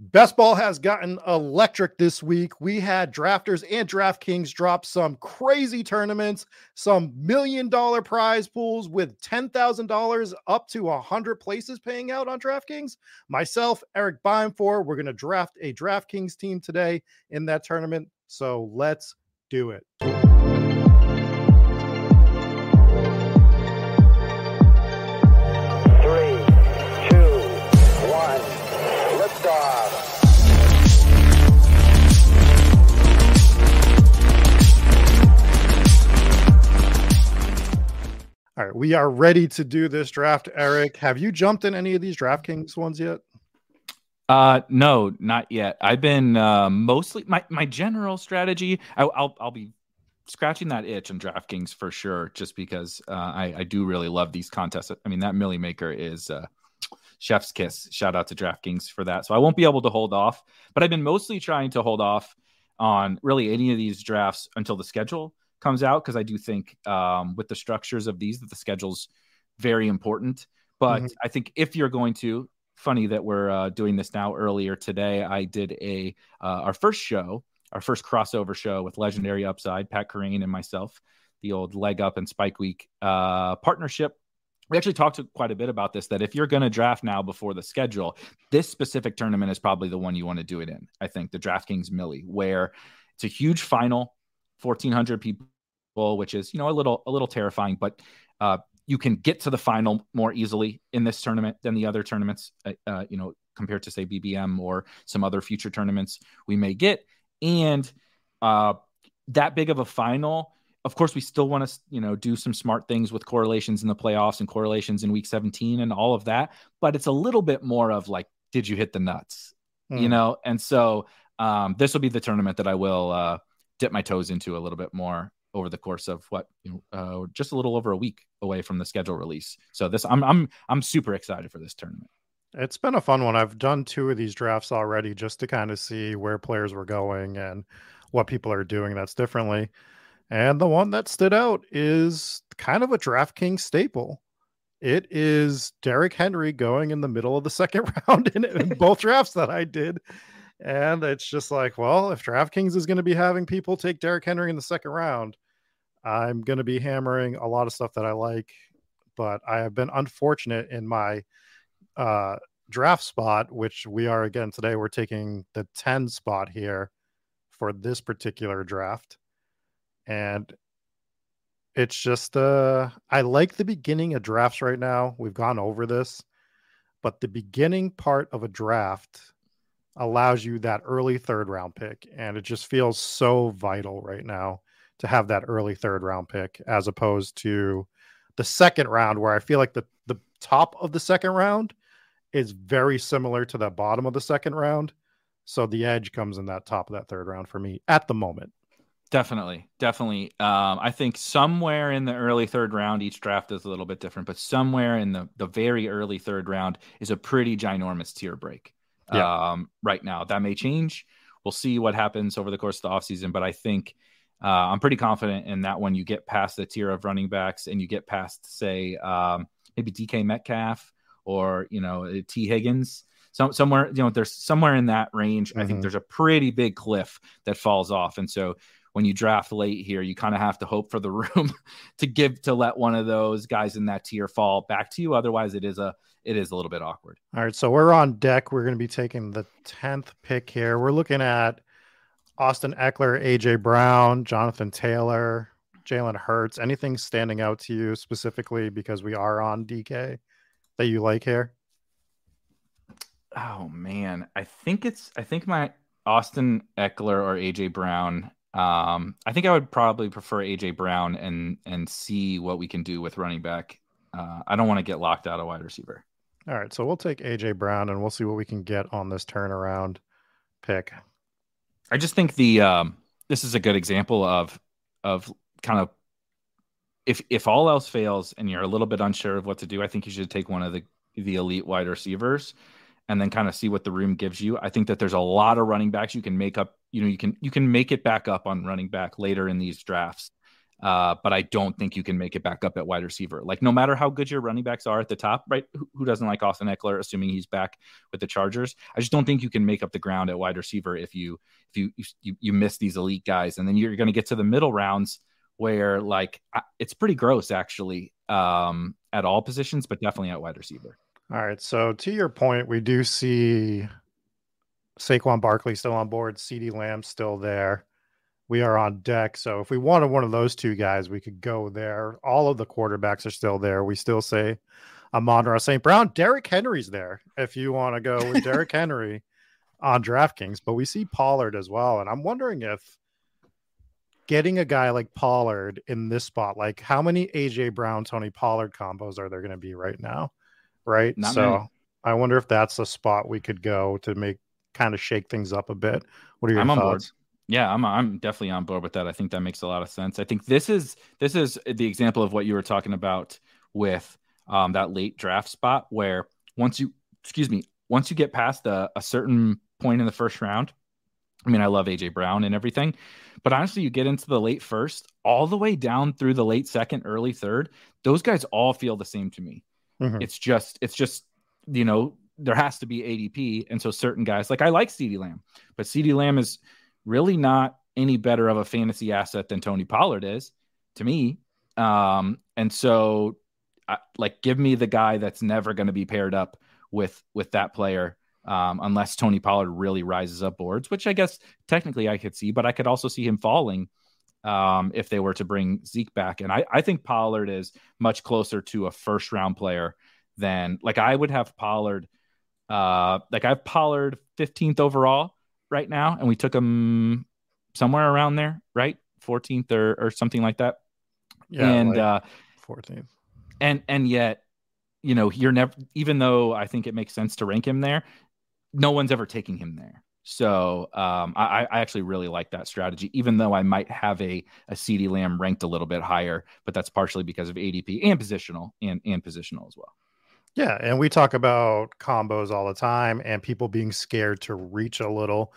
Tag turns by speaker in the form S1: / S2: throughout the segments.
S1: Best ball has gotten electric this week. We had drafters and DraftKings drop some crazy tournaments, some million dollar prize pools with $10,000 up to 100 places paying out on DraftKings. Myself, Erik Beimfohr, we're going to draft a DraftKings team today in that tournament. So let's do it. All right, we are ready to do this draft. Erik, have you jumped in any of these DraftKings ones yet?
S2: Uh, no, not yet. I've been uh, mostly my my general strategy. I, will I'll be scratching that itch on DraftKings for sure, just because uh, I I do really love these contests. I mean, that Millie Maker is uh, chef's kiss. Shout out to DraftKings for that. So I won't be able to hold off, but I've been mostly trying to hold off on really any of these drafts until the schedule comes out because I do think um, with the structures of these that the schedule's very important. But mm-hmm. I think if you're going to, funny that we're uh, doing this now. Earlier today, I did a uh, our first show, our first crossover show with Legendary Upside, Pat Kerrane and myself, the old Leg Up and Spike Week uh, partnership. We actually talked quite a bit about this. That if you're going to draft now before the schedule, this specific tournament is probably the one you want to do it in. I think the DraftKings Millie, where it's a huge final, 1,400 people which is you know a little a little terrifying, but uh, you can get to the final more easily in this tournament than the other tournaments. Uh, uh you know, compared to say BBM or some other future tournaments we may get, and uh, that big of a final. Of course, we still want to, you know, do some smart things with correlations in the playoffs and correlations in week 17 and all of that. But it's a little bit more of like, did you hit the nuts? Mm. You hmm. know, and so um, this will be the tournament that I will uh, dip my toes into a little bit more over the course of what you know, uh, just a little over a week away from the schedule release. So this, I'm I'm I'm super excited for this tournament.
S1: It's been a fun one. I've done two of these drafts already just to kind of see where players were going and what people are doing that's differently. And the one that stood out is kind of a DraftKings staple. It is Derrick Henry going in the middle of the second round in, in both drafts that I did. And it's just like, well, if DraftKings is going to be having people take Derrick Henry in the second round, I'm going to be hammering a lot of stuff that I like, but I have been unfortunate in my uh, draft spot, which we are again today. We're taking the 10 spot here for this particular draft. And it's just, uh, I like the beginning of drafts right now. We've gone over this, but the beginning part of a draft allows you that early third round pick. And it just feels so vital right now to have that early third round pick as opposed to the second round where I feel like the the top of the second round is very similar to the bottom of the second round. So the edge comes in that top of that third round for me at the moment.
S2: Definitely, definitely. Um, I think somewhere in the early third round, each draft is a little bit different, but somewhere in the the very early third round is a pretty ginormous tier break. Yeah. Um, right now, that may change. We'll see what happens over the course of the offseason, but I think uh, I'm pretty confident in that one. you get past the tier of running backs and you get past, say, um, maybe DK Metcalf or you know Tee Higgins, some somewhere you know there's somewhere in that range. Mm-hmm. I think mm-hmm. there's a pretty big cliff that falls off, and so when you draft late here, you kind of have to hope for the room to give to let one of those guys in that tier fall back to you. Otherwise, it is a it is a little bit awkward.
S1: All right, so we're on deck. We're going to be taking the tenth pick here. We're looking at Austin Ekeler, AJ Brown, Jonathan Taylor, Jalen Hurts. Anything standing out to you specifically because we are on DK that you like here?
S2: Oh man, I think it's I think my Austin Ekeler or AJ Brown. Um, I think I would probably prefer AJ Brown and and see what we can do with running back. Uh, I don't want to get locked out of wide receiver.
S1: All right, so we'll take AJ Brown and we'll see what we can get on this turnaround. pick.
S2: I just think the um, this is a good example of of kind of if if all else fails and you're a little bit unsure of what to do, I think you should take one of the the elite wide receivers and then kind of see what the room gives you. I think that there's a lot of running backs you can make up. You know, you can you can make it back up on running back later in these drafts. Uh, but I don't think you can make it back up at wide receiver. Like no matter how good your running backs are at the top, right? Who, who, doesn't like Austin Ekeler, assuming he's back with the Chargers? I just don't think you can make up the ground at wide receiver if you if you you, you miss these elite guys, and then you're going to get to the middle rounds where like it's pretty gross actually um, at all positions, but definitely at wide receiver.
S1: All right. So to your point, we do see Saquon Barkley still on board, CeeDee Lamb still there. We are on deck. So if we wanted one of those two guys, we could go there. All of the quarterbacks are still there. We still say Amon-Ra St. Brown. Derrick Henry's there if you want to go with Derrick Henry on DraftKings. But we see Pollard as well. And I'm wondering if getting a guy like Pollard in this spot, like how many AJ Brown, Tony Pollard combos are there going to be right now? Right. Not so many. I wonder if that's a spot we could go to make kind of shake things up a bit. What are your I'm thoughts?
S2: Yeah, I'm I'm definitely on board with that. I think that makes a lot of sense. I think this is this is the example of what you were talking about with um, that late draft spot where once you excuse me once you get past a, a certain point in the first round, I mean, I love AJ Brown and everything, but honestly, you get into the late first, all the way down through the late second, early third. Those guys all feel the same to me. Mm-hmm. It's just, it's just, you know, there has to be ADP, and so certain guys like I like CeeDee Lamb, but CeeDee Lamb is really not any better of a fantasy asset than Tony Pollard is to me. Um, and so, I, like, give me the guy that's never going to be paired up with with that player um, unless Tony Pollard really rises up boards, which I guess technically I could see, but I could also see him falling um, if they were to bring Zeke back. And I, I think Pollard is much closer to a first round player than like I would have Pollard. Uh, like I have Pollard 15th overall right now, and we took him somewhere around there, right? 14th or, or something like that.
S1: Yeah, and like uh, 14th.
S2: And and yet, you know, you're never. Even though I think it makes sense to rank him there, no one's ever taking him there. So um, I, I, actually really like that strategy, even though I might have a, a CeeDee Lamb ranked a little bit higher, but that's partially because of ADP and positional and, and positional as well.
S1: Yeah. And we talk about combos all the time and people being scared to reach a little.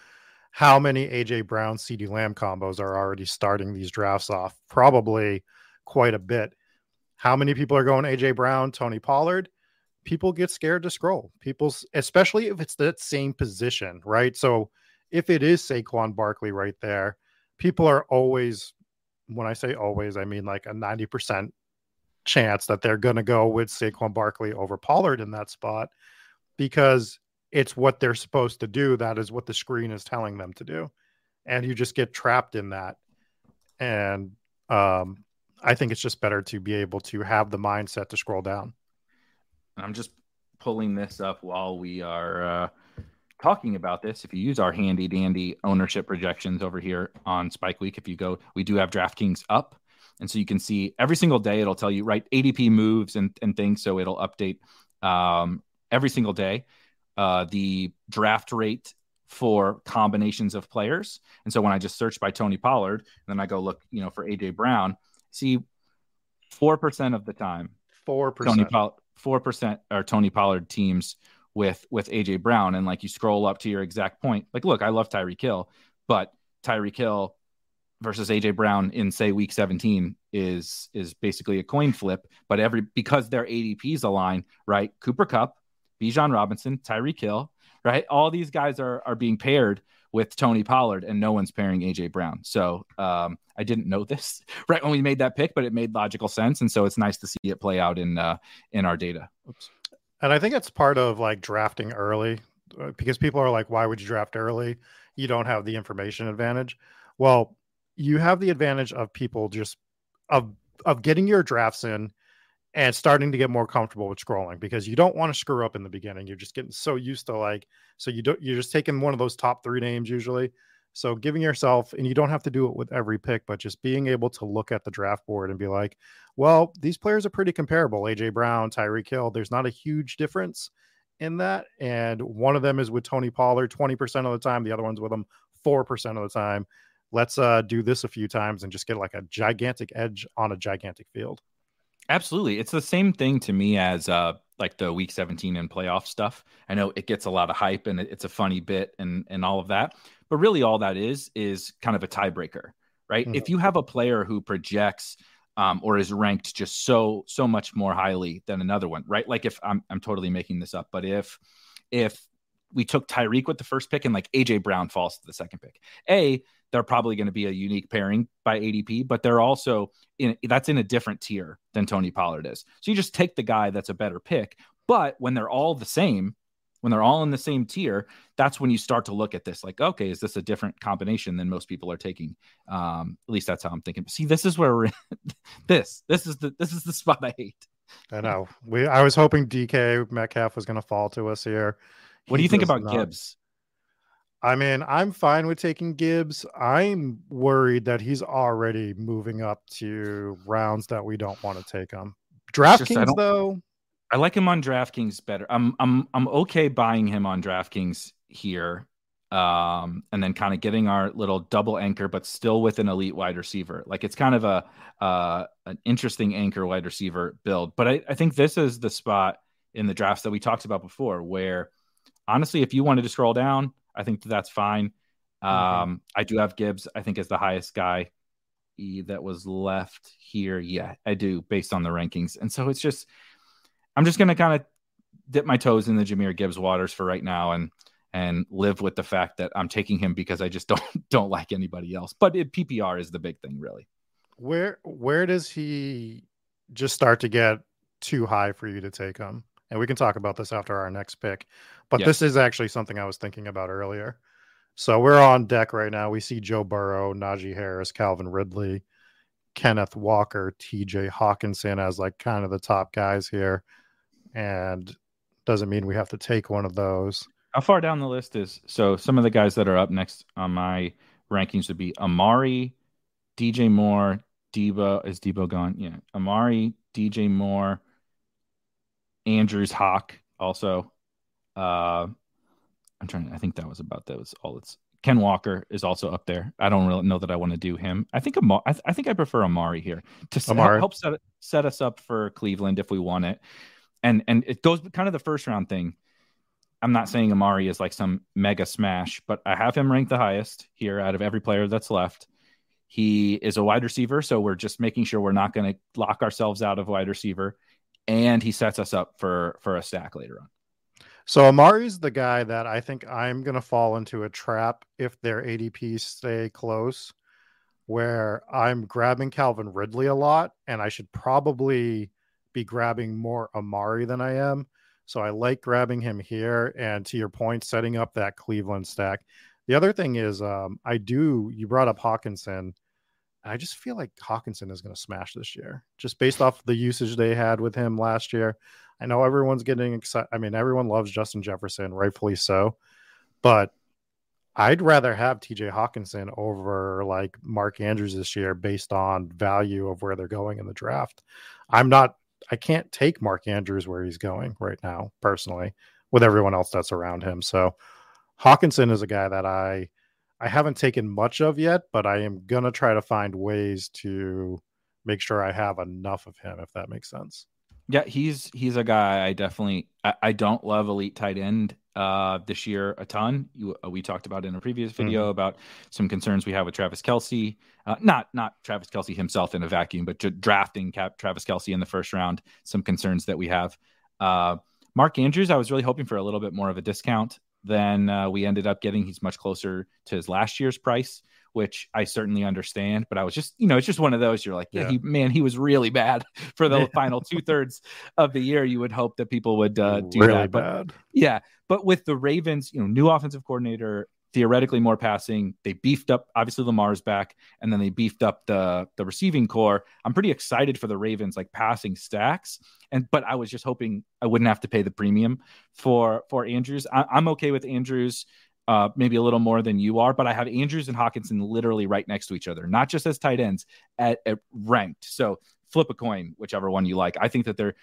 S1: How many AJ Brown, CeeDee Lamb combos are already starting these drafts off? Probably quite a bit. How many people are going AJ Brown, Tony Pollard? people get scared to scroll. People, especially if it's that same position, right? So if it is Saquon Barkley right there, people are always, when I say always, I mean like a 90% chance that they're going to go with Saquon Barkley over Pollard in that spot because it's what they're supposed to do. That is what the screen is telling them to do. And you just get trapped in that. And um, I think it's just better to be able to have the mindset to scroll down.
S2: I'm just pulling this up while we are uh, talking about this. If you use our handy dandy ownership projections over here on Spike Week, if you go, we do have DraftKings up. And so you can see every single day, it'll tell you, right, ADP moves and, and things. So it'll update um, every single day uh, the draft rate for combinations of players. And so when I just search by Tony Pollard, and then I go look, you know, for AJ Brown, see 4% of the time,
S1: 4%.
S2: Tony Pollard four percent are Tony Pollard teams with with AJ Brown, and like you scroll up to your exact point. Like, look, I love Tyreek Hill, but Tyreek Hill versus AJ Brown in say week 17 is is basically a coin flip. But every because their ADPs align, right? Cooper Kupp, Bijan Robinson, Tyreek Hill, right? All these guys are are being paired with Tony Pollard, and no one's pairing AJ Brown. So um, I didn't know this right when we made that pick, but it made logical sense, and so it's nice to see it play out in uh, in our data. Oops.
S1: And I think it's part of like drafting early uh, because people are like, "Why would you draft early? You don't have the information advantage." Well, you have the advantage of people just of of getting your drafts in and starting to get more comfortable with scrolling because you don't want to screw up in the beginning. You're just getting so used to like so you don't you're just taking one of those top three names usually. So giving yourself and you don't have to do it with every pick, but just being able to look at the draft board and be like, well, these players are pretty comparable. AJ Brown, Tyreek Hill, there's not a huge difference in that. And one of them is with Tony Pollard 20% of the time, the other one's with him 4% of the time. Let's uh, do this a few times and just get like a gigantic edge on a gigantic field.
S2: Absolutely. It's the same thing to me as uh, like the week 17 and playoff stuff. I know it gets a lot of hype and it's a funny bit and, and all of that. But really, all that is is kind of a tiebreaker, right? Mm-hmm. If you have a player who projects um, or is ranked just so so much more highly than another one, right? Like if I'm I'm totally making this up, but if if we took Tyreek with the first pick and like AJ Brown falls to the second pick, a they're probably going to be a unique pairing by ADP, but they're also in that's in a different tier than Tony Pollard is. So you just take the guy that's a better pick. But when they're all the same, when they're all in the same tier, that's when you start to look at this like, okay, is this a different combination than most people are taking? Um, at least that's how I'm thinking. See, this is where we're this this is the this is the spot I hate.
S1: I know. We I was hoping DK Metcalf was going to fall to us here.
S2: What do you think about not. Gibbs?
S1: I mean, I'm fine with taking Gibbs. I'm worried that he's already moving up to rounds that we don't want to take him. DraftKings though,
S2: I like him on DraftKings better. I'm I'm I'm okay buying him on DraftKings here. Um, and then kind of getting our little double anchor, but still with an elite wide receiver. Like it's kind of a uh, an interesting anchor wide receiver build. But I, I think this is the spot in the drafts that we talked about before, where honestly, if you wanted to scroll down, I think that's fine. Mm-hmm. Um. I do have Gibbs. I think is the highest guy that was left here. Yeah, I do based on the rankings, and so it's just I'm just going to kind of dip my toes in the Jahmyr Gibbs waters for right now and and live with the fact that I'm taking him because I just don't don't like anybody else. But it, PPR is the big thing, really.
S1: Where where does he just start to get too high for you to take him? And we can talk about this after our next pick. But yes. this is actually something I was thinking about earlier. So we're on deck right now. We see Joe Burrow, Najee Harris, Calvin Ridley, Kenneth Walker, TJ Hockenson as like kind of the top guys here and doesn't mean we have to take one of those.
S2: How far down the list is so some of the guys that are up next on my rankings would be Amari, DJ Moore, Deebo. Is Deebo gone? Yeah. Amari, DJ Moore, Andrews Hawk also. Uh I'm trying I think that was about that was all it's Ken Walker is also up there. I don't really know that I want to do him. I think Amari, I, th- I think I prefer Amari here to Amari. help set set us up for Cleveland if we want it and and it goes kind of the first round thing. I'm not saying Amari is like some mega smash, but I have him ranked the highest here out of every player that's left. He is a wide receiver, so we're just making sure we're not going to lock ourselves out of wide receiver, and he sets us up for for a stack later on.
S1: So Amari's the guy that I think I'm going to fall into a trap if their ADP stay close, where I'm grabbing Calvin Ridley a lot, and I should probably be grabbing more Amari than I am. So I like grabbing him here. And to your point, setting up that Cleveland stack. The other thing is, um, I do, you brought up Hockenson. I just feel like Hockenson is going to smash this year, just based off the usage they had with him last year. I know everyone's getting excited. I mean, everyone loves Justin Jefferson, rightfully so. But I'd rather have TJ Hockenson over like Mark Andrews this year based on value of where they're going in the draft. I'm not I can't take Mark Andrews where he's going right now, personally, with everyone else that's around him. So Hockenson is a guy that I I haven't taken much of yet, but I am gonna try to find ways to make sure I have enough of him, if that makes sense.
S2: Yeah, he's he's a guy I definitely I, I don't love elite tight end uh, this year a ton. You, uh, we talked about in a previous video mm-hmm. about some concerns we have with Travis Kelce, Uh, not not Travis Kelce himself in a vacuum, but drafting Cap, Travis Kelce in the first round. Some concerns that we have. Uh, Mark Andrews, I was really hoping for a little bit more of a discount than uh, we ended up getting. He's much closer to his last year's price which I certainly understand. But I was just, you know, it's just one of those. You're like, yeah, yeah. He, man, he was really bad for the final two thirds of the year. You would hope that people would uh, do
S1: really
S2: that.
S1: But, bad.
S2: Yeah, but with the Ravens, you know, new offensive coordinator, theoretically more passing. They beefed up obviously Lamar's back, and then they beefed up the the receiving core. I'm pretty excited for the Ravens like passing stacks. And but I was just hoping I wouldn't have to pay the premium for for Andrews. I, am okay with Andrews uh, maybe a little more than you are, but I have Andrews and Hockenson literally right next to each other, not just as tight ends at, at ranked. So flip a coin, whichever one you like. I think that they're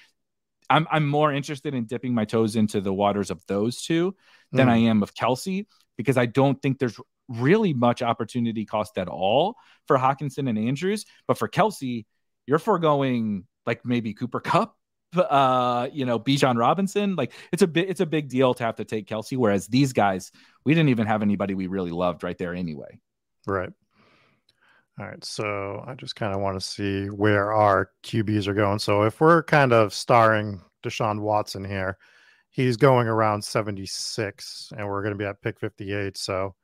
S2: I'm I'm more interested in dipping my toes into the waters of those two than mm. I am of Kelce because I don't think there's really much opportunity cost at all for Hockenson and Andrews. But for Kelce, you're foregoing like maybe Cooper Kupp, uh, you know, Bijan Robinson. Like it's a bit, it's a big deal to have to take Kelce. Whereas these guys, we didn't even have anybody we really loved right there anyway.
S1: Right. All right. So I just kind of want to see where our QBs are going. So if we're kind of starring Deshaun Watson here, he's going around 76 and we're going to be at pick 58. So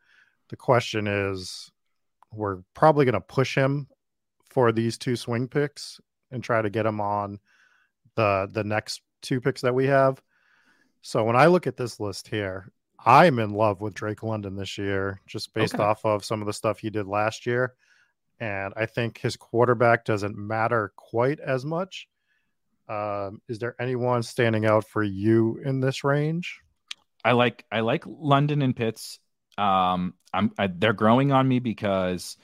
S1: the question is, we're probably going to push him for these two swing picks and try to get him on the the next two picks that we have. So when I look at this list here, I'm in love with Drake London this year, just based okay. off of some of the stuff he did last year. And I think his quarterback doesn't matter quite as much. Um, is there anyone standing out for you in this range?
S2: I like I like London and Pitts. Um, I'm I, they're growing on me because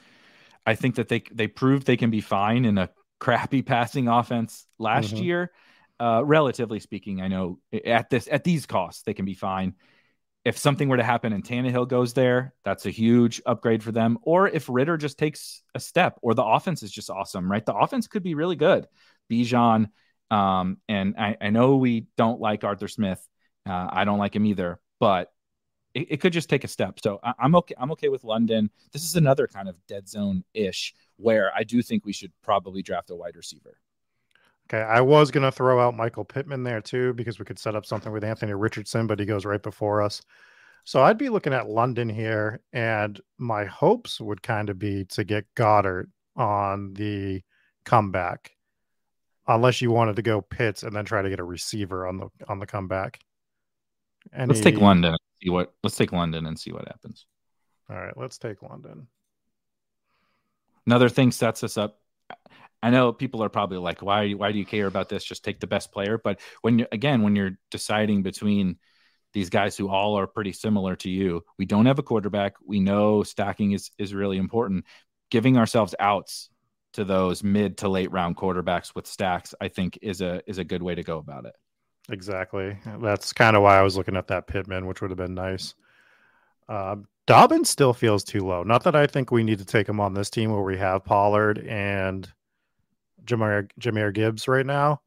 S2: I think that they they proved they can be fine in a crappy passing offense last mm-hmm. year. Uh, relatively speaking, I know at this at these costs they can be fine. If something were to happen and Tannehill goes there, that's a huge upgrade for them. Or if Ridder just takes a step, or the offense is just awesome, right? The offense could be really good. Bijan, um, and I, I know we don't like Arthur Smith. Uh, I don't like him either, but it, it could just take a step. So I, I'm okay. I'm okay with London. This is another kind of dead zone ish where I do think we should probably draft a wide receiver.
S1: Okay, I was gonna throw out Michael Pittman there too because we could set up something with Anthony Richardson, but he goes right before us. So I'd be looking at London here, and my hopes would kind of be to get Goedert on the comeback, unless you wanted to go Pitts and then try to get a receiver on the on the comeback.
S2: Any... Let's take London. And See what. Let's take London and see what happens.
S1: All right, let's take London.
S2: Another thing sets us up. I know people are probably like, "Why? Why do you care about this? Just take the best player." But when you again, when you're deciding between these guys who all are pretty similar to you, we don't have a quarterback. We know stacking is is really important. Giving ourselves outs to those mid to late round quarterbacks with stacks, I think, is a is a good way to go about it.
S1: Exactly. That's kind of why I was looking at that Pittman, which would have been nice. Uh, Dobbins still feels too low. Not that I think we need to take him on this team where we have Pollard and Jahmyr, Jahmyr Gibbs right now.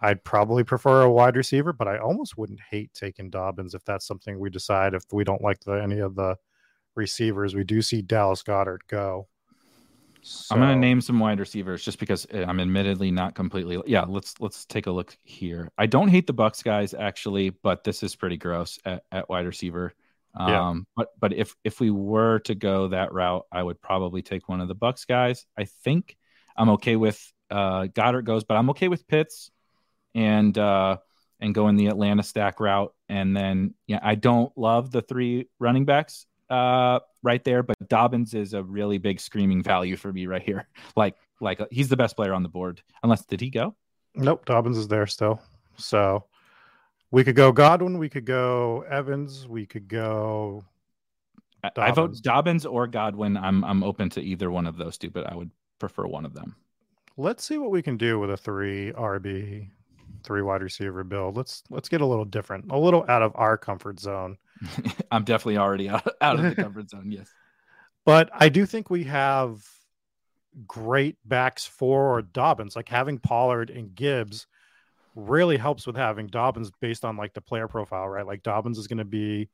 S1: I'd probably prefer a wide receiver, but I almost wouldn't hate taking Dobbins if that's something we decide if we don't like the, any of the receivers. We do see Dallas Goedert go.
S2: So, I'm going to name some wide receivers just because eh, I'm admittedly not completely. Yeah, let's let's take a look here. I don't hate the Bucs guys actually, but this is pretty gross at, at wide receiver. Um, yeah. but but if if we were to go that route, I would probably take one of the Bucs guys. I think I'm okay with uh, Goedert goes, but I'm okay with Pitts and uh, and going the Atlanta stack route. And then yeah, I don't love the three running backs uh, right there, but Dobbins is a really big screaming value for me right here. Like like he's the best player on the board. Unless did he go?
S1: Nope, Dobbins is there still. So we could go Godwin, we could go Evans, we could go.
S2: Dobbins. I vote Dobbins or Godwin. I'm I'm open to either one of those two, but I would prefer one of them.
S1: Let's see what we can do with a three RB, three wide receiver build. Let's let's get a little different, a little out of our comfort zone.
S2: I'm definitely already out, out of the comfort zone. Yes.
S1: But I do think we have great backs for Dobbins. Like having Pollard and Gibbs really helps with having Dobbins based on like the player profile, right? Like Dobbins is going to be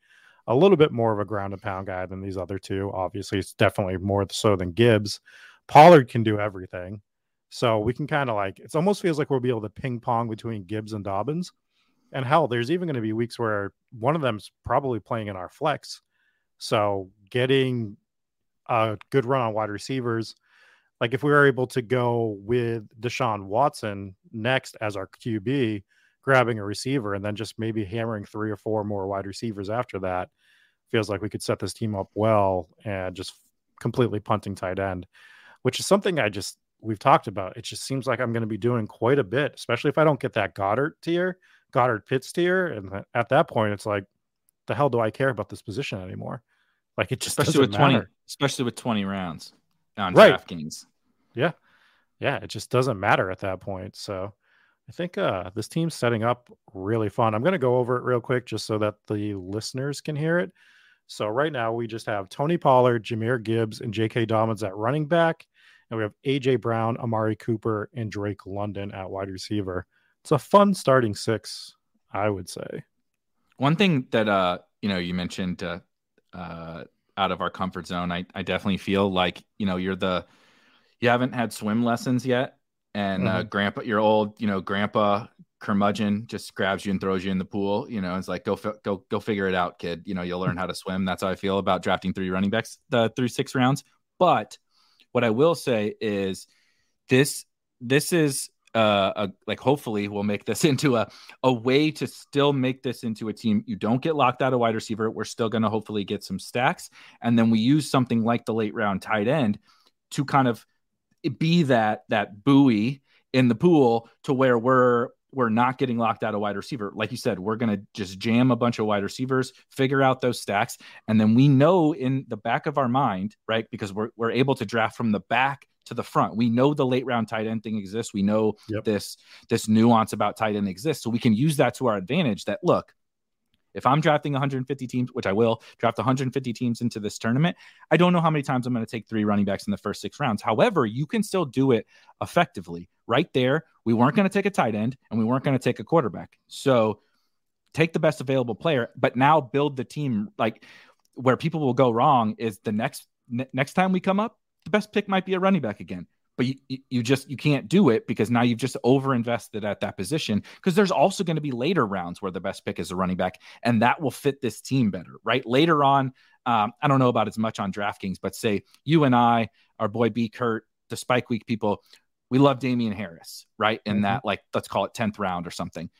S1: a little bit more of a ground and pound guy than these other two. Obviously, it's definitely more so than Gibbs. Pollard can do everything. So we can kind of like it almost feels like we'll be able to ping pong between Gibbs and Dobbins. And hell, there's even going to be weeks where one of them's probably playing in our flex. So getting a good run on wide receivers, like if we were able to go with Deshaun Watson next as our QB, grabbing a receiver and then just maybe hammering three or four more wide receivers after that, feels like we could set this team up well and just completely punting tight end, which is something I just we've talked about. It just seems like I'm going to be doing quite a bit, especially if I don't get that Goedert tier Goedert Pitts tier, and at that point, it's like, the hell do I care about this position anymore? Like it just
S2: especially with
S1: matter.
S2: twenty, especially with twenty rounds on right. DraftKings.
S1: Yeah, yeah, it just doesn't matter at that point. So I think uh, this team's setting up really fun. I'm going to go over it real quick just so that the listeners can hear it. So right now we just have Tony Pollard, Jahmyr Gibbs, and J.K. Dobbins at running back, and we have A.J. Brown, Amari Cooper, and Drake London at wide receiver. It's a fun starting six, I would say.
S2: One thing that uh, you know, you mentioned uh, uh, out of our comfort zone. I, I definitely feel like you know you're the you haven't had swim lessons yet, and uh, mm-hmm. uh, grandpa, your old you know grandpa curmudgeon just grabs you and throws you in the pool. You know, it's like go go go figure it out, kid. You know, you'll learn how to swim. That's how I feel about drafting three running backs the through six rounds. But what I will say is this this is uh, a, like hopefully we'll make this into a a way to still make this into a team. You don't get locked out of wide receiver. We're still going to hopefully get some stacks, and then we use something like the late round tight end to kind of be that that buoy in the pool to where we're we're not getting locked out of wide receiver. Like you said, we're going to just jam a bunch of wide receivers, figure out those stacks, and then we know in the back of our mind, right? Because we're we're able to draft from the back to the front. We know the late round tight end thing exists. We know yep. this this nuance about tight end exists, so we can use that to our advantage. That look, if I'm drafting 150 teams, which I will draft 150 teams into this tournament, I don't know how many times I'm going to take three running backs in the first six rounds. However, you can still do it effectively. Right there, we weren't going to take a tight end and we weren't going to take a quarterback. So take the best available player, but now build the team. Like where people will go wrong is the next next time we come up, the best pick might be a running back again. But you, you just you can't do it because now you've just over invested at that position because there's also going to be later rounds where the best pick is a running back and that will fit this team better right? Later on um, i don't know about as much on draftkings but say you and i our boy b kurt the spike week people we love Damien harris right in mm-hmm. that like let's call it 10th round or something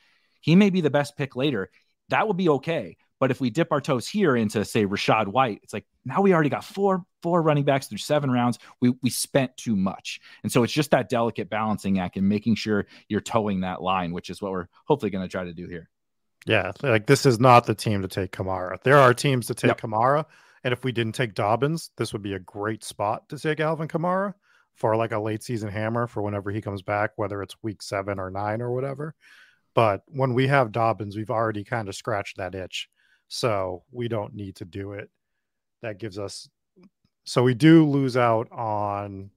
S2: he may be the best pick later that would be okay but if we dip our toes here into say Rachaad White, it's like now we already got four four running backs through seven rounds. We we spent too much, and so it's just that delicate balancing act and making sure you're toeing that line, which is what we're hopefully going to try to do here.
S1: Yeah, like this is not the team to take Kamara. There are teams to take yep. Kamara, and if we didn't take Dobbins, this would be a great spot to take Alvin Kamara for like a late season hammer for whenever he comes back, whether it's week seven or nine or whatever. But when we have Dobbins, we've already kind of scratched that itch so we don't need to do it. That gives us so we do lose out on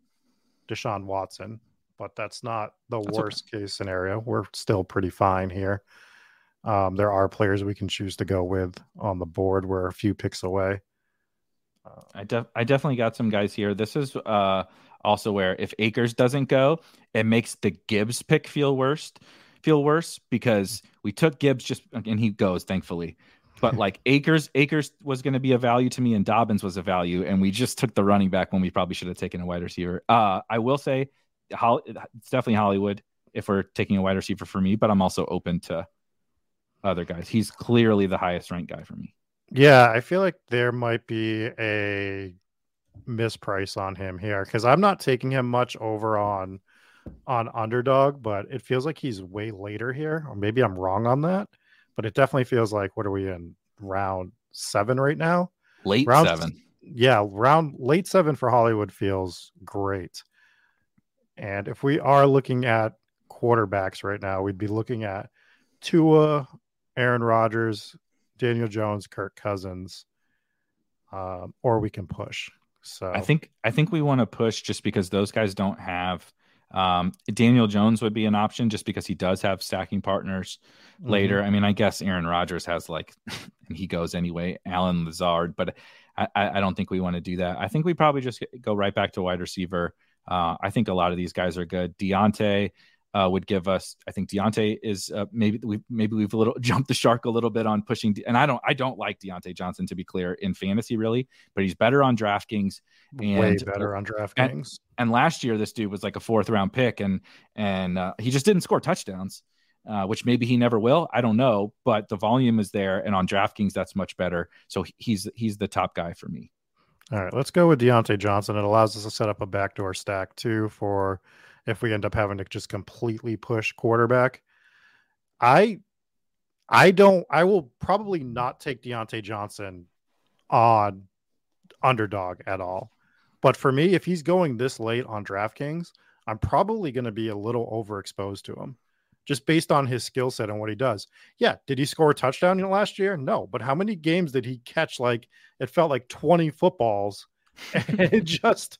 S1: Deshaun Watson, but that's not the that's worst okay. case scenario. We're still pretty fine here. Um, there are players we can choose to go with on the board. We're a few picks away.
S2: Uh, I, def- I definitely got some guys here. This is uh, also where if Akers doesn't go, it makes the Gibbs pick feel worse. Feel worse because we took Gibbs just and he goes thankfully. But like Akers, Akers was going to be a value to me, and Dobbins was a value, and we just took the running back when we probably should have taken a wide receiver. Uh, I will say, it's definitely Hollywood if we're taking a wide receiver for me, but I'm also open to other guys. He's clearly the highest ranked guy for me.
S1: Yeah, I feel like there might be a misprice on him here because I'm not taking him much over on on underdog, but it feels like he's way later here, or maybe I'm wrong on that but it definitely feels like what are we in round seven right now?
S2: Late
S1: round,
S2: seven.
S1: Yeah, round late seven for Hollywood feels great. And if we are looking at quarterbacks right now, we'd be looking at Tua, Aaron Rodgers, Daniel Jones, Kirk Cousins, um, or we can push. So
S2: I think I think we want to push just because those guys don't have um, Daniel Jones would be an option just because he does have stacking partners mm-hmm. later. I mean, I guess Aaron Rodgers has like, and he goes anyway, Allen Lazard, but I, I don't think we want to do that. I think we probably just go right back to wide receiver. Uh, I think a lot of these guys are good. Diontae, uh, would give us. I think Diontae is uh, maybe we maybe we've a little jumped the shark a little bit on pushing. De- and I don't I don't like Diontae Johnson to be clear in fantasy really, but he's better on DraftKings. And,
S1: Way better on DraftKings.
S2: And, and, last year this dude was like a fourth round pick, and and uh, he just didn't score touchdowns. Uh, which maybe he never will. I don't know, but the volume is there, and on DraftKings that's much better. So he's he's the top guy for me.
S1: All right, let's go with Diontae Johnson. It allows us to set up a backdoor stack too for if we end up having to just completely push quarterback. I I don't I will probably not take Diontae Johnson on underdog at all. But for me, if he's going this late on DraftKings, I'm probably going to be a little overexposed to him just based on his skill set and what he does. Yeah, did he score a touchdown last year? No, but how many games did he catch? Like it felt like 20 footballs, and just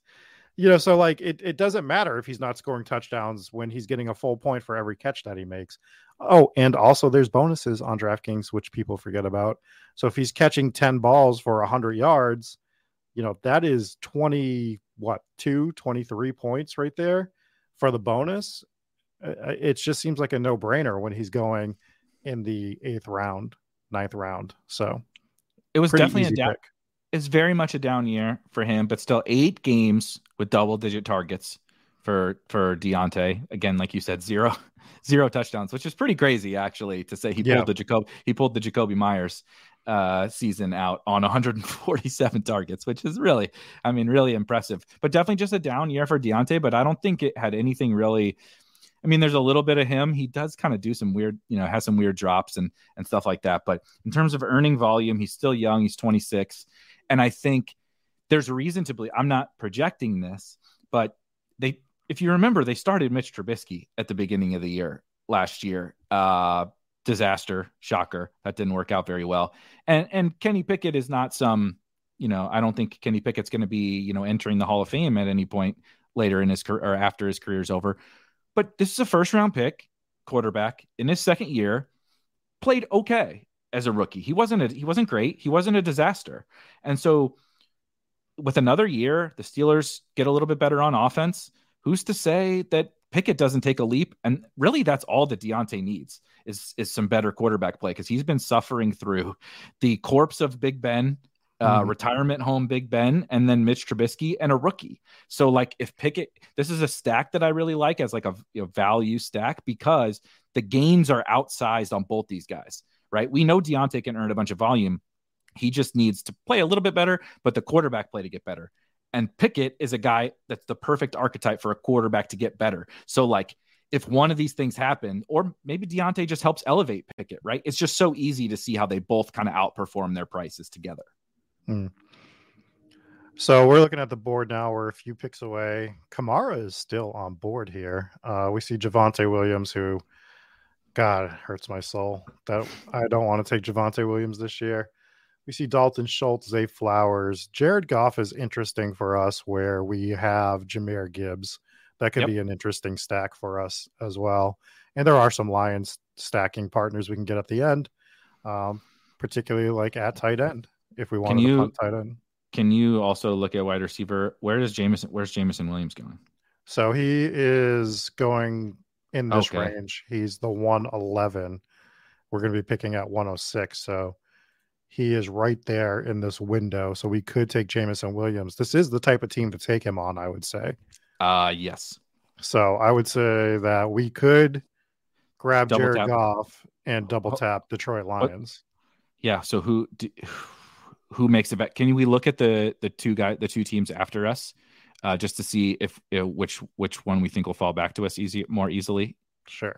S1: you know, so like it, it doesn't matter if he's not scoring touchdowns when he's getting a full point for every catch that he makes. Oh, and also there's bonuses on DraftKings, which people forget about. So if he's catching 10 balls for 100 yards, you know, that is 20, what, two, 23 points right there for the bonus. Uh, uh, it just seems like a no brainer when he's going in the eighth round, ninth round. So
S2: it was definitely a down. Pick is very much a down year for him, but still eight games with double digit targets for for Diontae. Again, like you said, zero zero touchdowns, which is pretty crazy actually to say he yeah. pulled the Jacob he pulled the Jakobi Meyers uh, season out on 147 targets, which is really, I mean, really impressive. But definitely just a down year for Diontae. But I don't think it had anything really. I mean, there's a little bit of him. He does kind of do some weird, you know, has some weird drops and and stuff like that. But in terms of earning volume, he's still young. He's 26. And I think there's a reason to believe I'm not projecting this, but they if you remember, they started Mitch Trubisky at the beginning of the year last year. Uh disaster, shocker. That didn't work out very well. And and Kenny Pickett is not some, you know, I don't think Kenny Pickett's going to be, you know, entering the Hall of Fame at any point later in his career or after his career's over. But this is a first round pick quarterback in his second year, played okay as a rookie. He wasn't a, he wasn't great. He wasn't a disaster. And so with another year, the Steelers get a little bit better on offense. Who's to say that Pickett doesn't take a leap? And really, that's all that Diontae needs is is some better quarterback play because he's been suffering through the corpse of Big Ben, uh, mm-hmm. retirement home Big Ben, and then Mitch Trubisky and a rookie. So, like, if Pickett, this is a stack that I really like as like a you know, value stack because the gains are outsized on both these guys right? We know Diontae can earn a bunch of volume. He just needs to play a little bit better, but the quarterback play to get better. And Pickett is a guy that's the perfect archetype for a quarterback to get better. So, like, if one of these things happen, or maybe Diontae just helps elevate Pickett, right? It's just so easy to see how they both kind of outperform their prices together.
S1: Hmm. So we're looking at the board now. We're a few picks away. Kamara is still on board here. Uh, we see Javonte Williams, who God, hurts my soul that I don't want to take Javonte Williams this year. We see Dalton Schultz, Zay Flowers. Jared Goff is interesting for us where we have Jahmyr Gibbs. That could yep. be an interesting stack for us as well. And there are some Lions stacking partners we can get at the end, um, particularly like at tight end if we want to tight end.
S2: Can you also look at wide receiver? Where does Jameson? Where's Jameson Williams going?
S1: So he is going in this okay. range. He's the 111. We're going to be picking at 106. So he is right there in this window. So we could take Jameson Williams. This is the type of team to take him on, I would say.
S2: Uh yes.
S1: So I would say that we could grab double Jared tap. Goff and double tap Detroit Lions.
S2: Yeah. So who who makes it bet? Can we look at the the two guy the two teams after us? uh, just to see if you know, which which one we think will fall back to us easy more easily.
S1: Sure.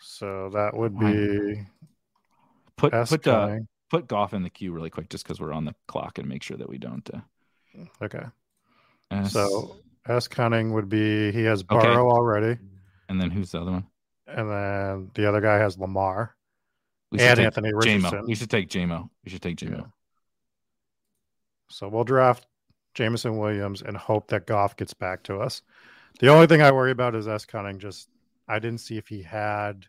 S1: So that would be
S2: put put uh, put Goff in the queue really quick, just because we're on the clock, and make sure that we don't. Uh...
S1: Okay. S... So S Cunning would be he has Burrow okay. already,
S2: and then who's the other one?
S1: And then the other guy has Lamar. We and Anthony Richardson.
S2: We should take JMO. We should take JMO.
S1: So we'll draft Jameson Williams and hope that Goff gets back to us. The only thing I worry about is S Cunning. Just I didn't see if he had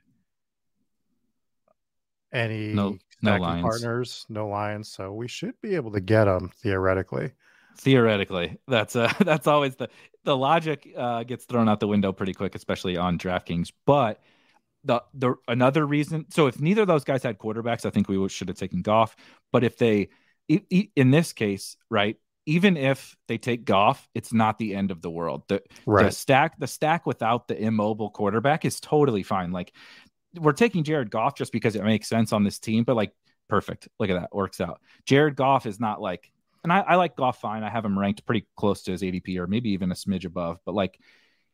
S1: any
S2: no, no lions.
S1: partners, no lions. So we should be able to get him theoretically.
S2: Theoretically, that's uh that's always the the logic uh, gets thrown out the window pretty quick, especially on DraftKings. But the the another reason, so if neither of those guys had quarterbacks, I think we should have taken Goff. But if they, in this case, right, even if they take Goff, it's not the end of the world. The, right. the stack, the stack without the immobile quarterback is totally fine. Like we're taking Jared Goff just because it makes sense on this team, but like perfect. Look at that, works out. Jared Goff is not like, and I, I like Goff fine. I have him ranked pretty close to his ADP or maybe even a smidge above, but like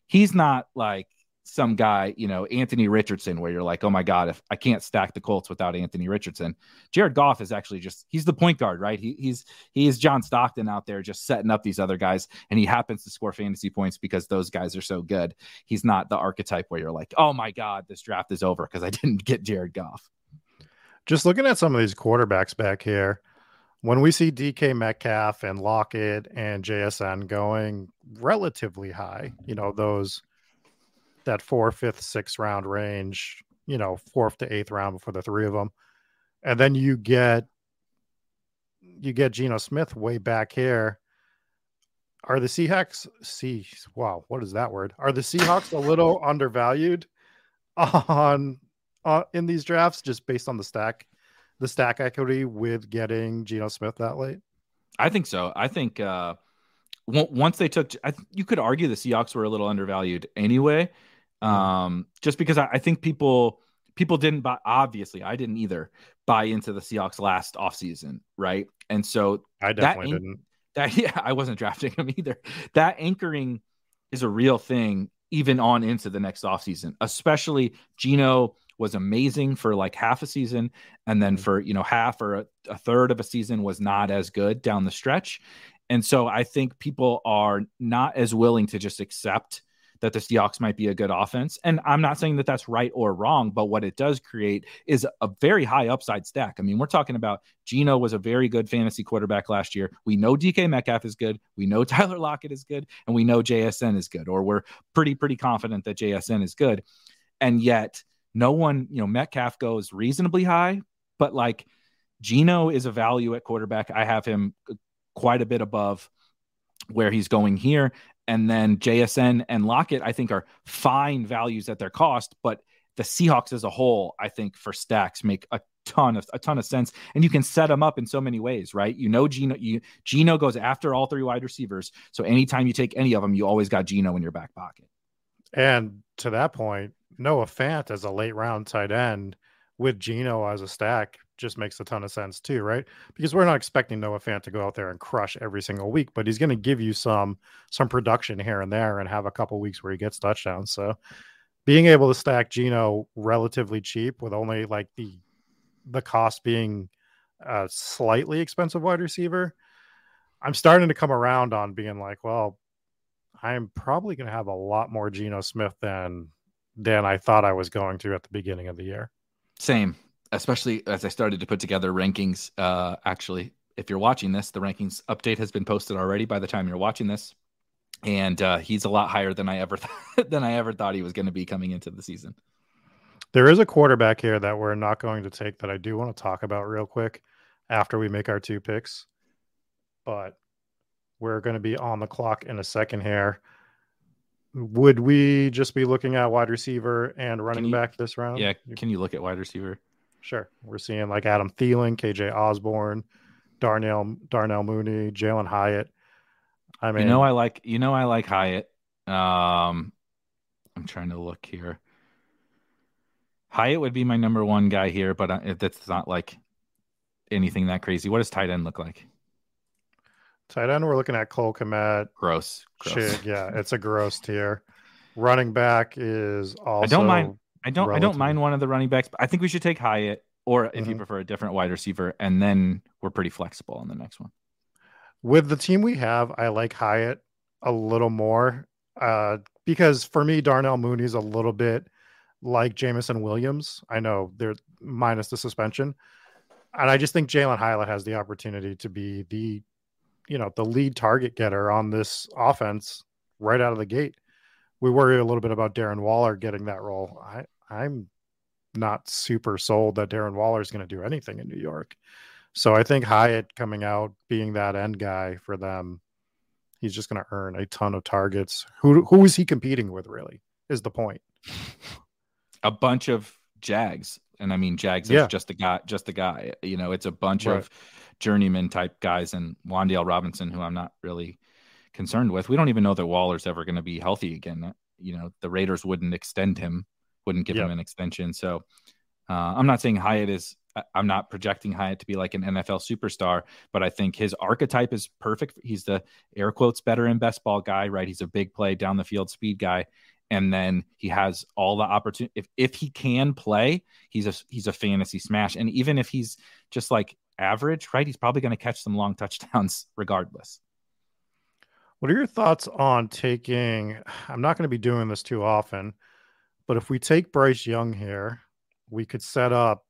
S2: he's not like some guy, you know, Anthony Richardson, where you're like, oh my God, if I can't stack the Colts without Anthony Richardson, Jared Goff is actually just he's the point guard, right? He, he's he is John Stockton out there just setting up these other guys, and he happens to score fantasy points because those guys are so good. He's not the archetype where you're like, oh my God, this draft is over because I didn't get Jared Goff.
S1: Just looking at some of these quarterbacks back here, when we see DK Metcalf and Lockett and JSN going relatively high, you know, those that four, fifth, sixth round range, you know, fourth to eighth round for the three of them. And then you get you get Geno Smith way back here. Are the Seahawks see wow, what is that word? Are the Seahawks a little undervalued on uh, in these drafts just based on the stack the stack equity with getting Geno Smith that late?
S2: I think so. I think uh once they took you could argue the Seahawks were a little undervalued anyway. Um, just because I, I, think people people didn't buy obviously I didn't either buy into the Seahawks last offseason, right? And so
S1: I definitely that, didn't.
S2: That yeah, I wasn't drafting him either. That anchoring is a real thing even on into the next offseason, especially Geno was amazing for like half a season and then mm-hmm. for you know half or a, a, third of a season was not as good down the stretch and so i think people are not as willing to just accept that the Seahawks might be a good offense. And I'm not saying that that's right or wrong, but what it does create is a very high upside stack. I mean, we're talking about Geno was a very good fantasy quarterback last year. We know DK Metcalf is good. We know Tyler Lockett is good. And we know JSN is good, or we're pretty, pretty confident that JSN is good. And yet, no one, you know, Metcalf goes reasonably high, but like Geno is a value at quarterback. I have him uh, quite a bit above where he's going here. And then JSN and Lockett, I think, are fine values at their cost, but the Seahawks as a whole, I think, for stacks make a ton of a ton of sense. And you can set them up in so many ways, right? You know, Geno, you, Geno goes after all three wide receivers. So anytime you take any of them, you always got Geno in your back pocket.
S1: And to that point, Noah Fant as a late round tight end with Geno as a stack just makes a ton of sense too, right? Because we're not expecting Noah Fant to go out there and crush every single week, but he's going to give you some some production here and there and have a couple weeks where he gets touchdowns. So being able to stack Geno relatively cheap with only like the the cost being a slightly expensive wide receiver, I'm starting to come around on being like, well, I'm probably going to have a lot more Geno Smith than than I thought I was going to at the beginning of the year.
S2: Same, especially as I started to put together rankings. Uh, actually, if you're watching this, the rankings update has been posted already by the time you're watching this, and uh, he's a lot higher than I ever th- than I ever thought he was going to be coming into the season.
S1: There is a quarterback here that we're not going to take that I do want to talk about real quick after we make our two picks, but we're going to be on the clock in a second here. Would we just be looking at wide receiver and running
S2: you,
S1: back this round?
S2: Yeah. Can you look at wide receiver?
S1: Sure. We're seeing like Adam Thielen, KJ Osborn, Darnell Darnell Mooney, Jalin Hyatt.
S2: I mean, you know, I like you know I like Hyatt. Um, I'm trying to look here. Hyatt would be my number one guy here, but uh, that's not like anything that crazy. What does tight end look like?
S1: Tight end, we're looking at Cole Kmet.
S2: Gross. gross.
S1: yeah, it's a gross tier. Running back is also. I
S2: don't mind. I don't. I don't mind one of the running backs, but I think we should take Hyatt, or if mm-hmm. you prefer a different wide receiver, and then we're pretty flexible on the next one.
S1: With the team we have, I like Hyatt a little more uh, because for me, Darnell Mooney's a little bit like Jameson Williams. I know they're minus the suspension, and I just think Jalin Hyatt has the opportunity to be the you know the lead target getter on this offense right out of the gate. We worry a little bit about Darren Waller getting that role. I I'm not super sold that Darren Waller is going to do anything in New York. So I think Hyatt coming out being that end guy for them, he's just going to earn a ton of targets. Who who is he competing with? Really, is the point.
S2: A bunch of Jags, and I mean Jags yeah. is just a guy, just a guy. You know, it's a bunch right. of journeyman type guys and Wan'Dale Robinson, who I'm not really concerned with. We don't even know that Waller's ever going to be healthy again. You know, the Raiders wouldn't extend him, wouldn't give yep. him an extension. So uh, I'm not saying Hyatt is. I'm not projecting Hyatt to be like an NFL superstar, but I think his archetype is perfect. He's the air quotes better and best ball guy, right? He's a big play down the field speed guy, and then he has all the opportunity. If if he can play, he's a he's a fantasy smash. And even if he's just like average, right, he's probably going to catch some long touchdowns regardless.
S1: What are your thoughts on taking? I'm not going to be doing this too often, but if we take Bryce Young here, we could set up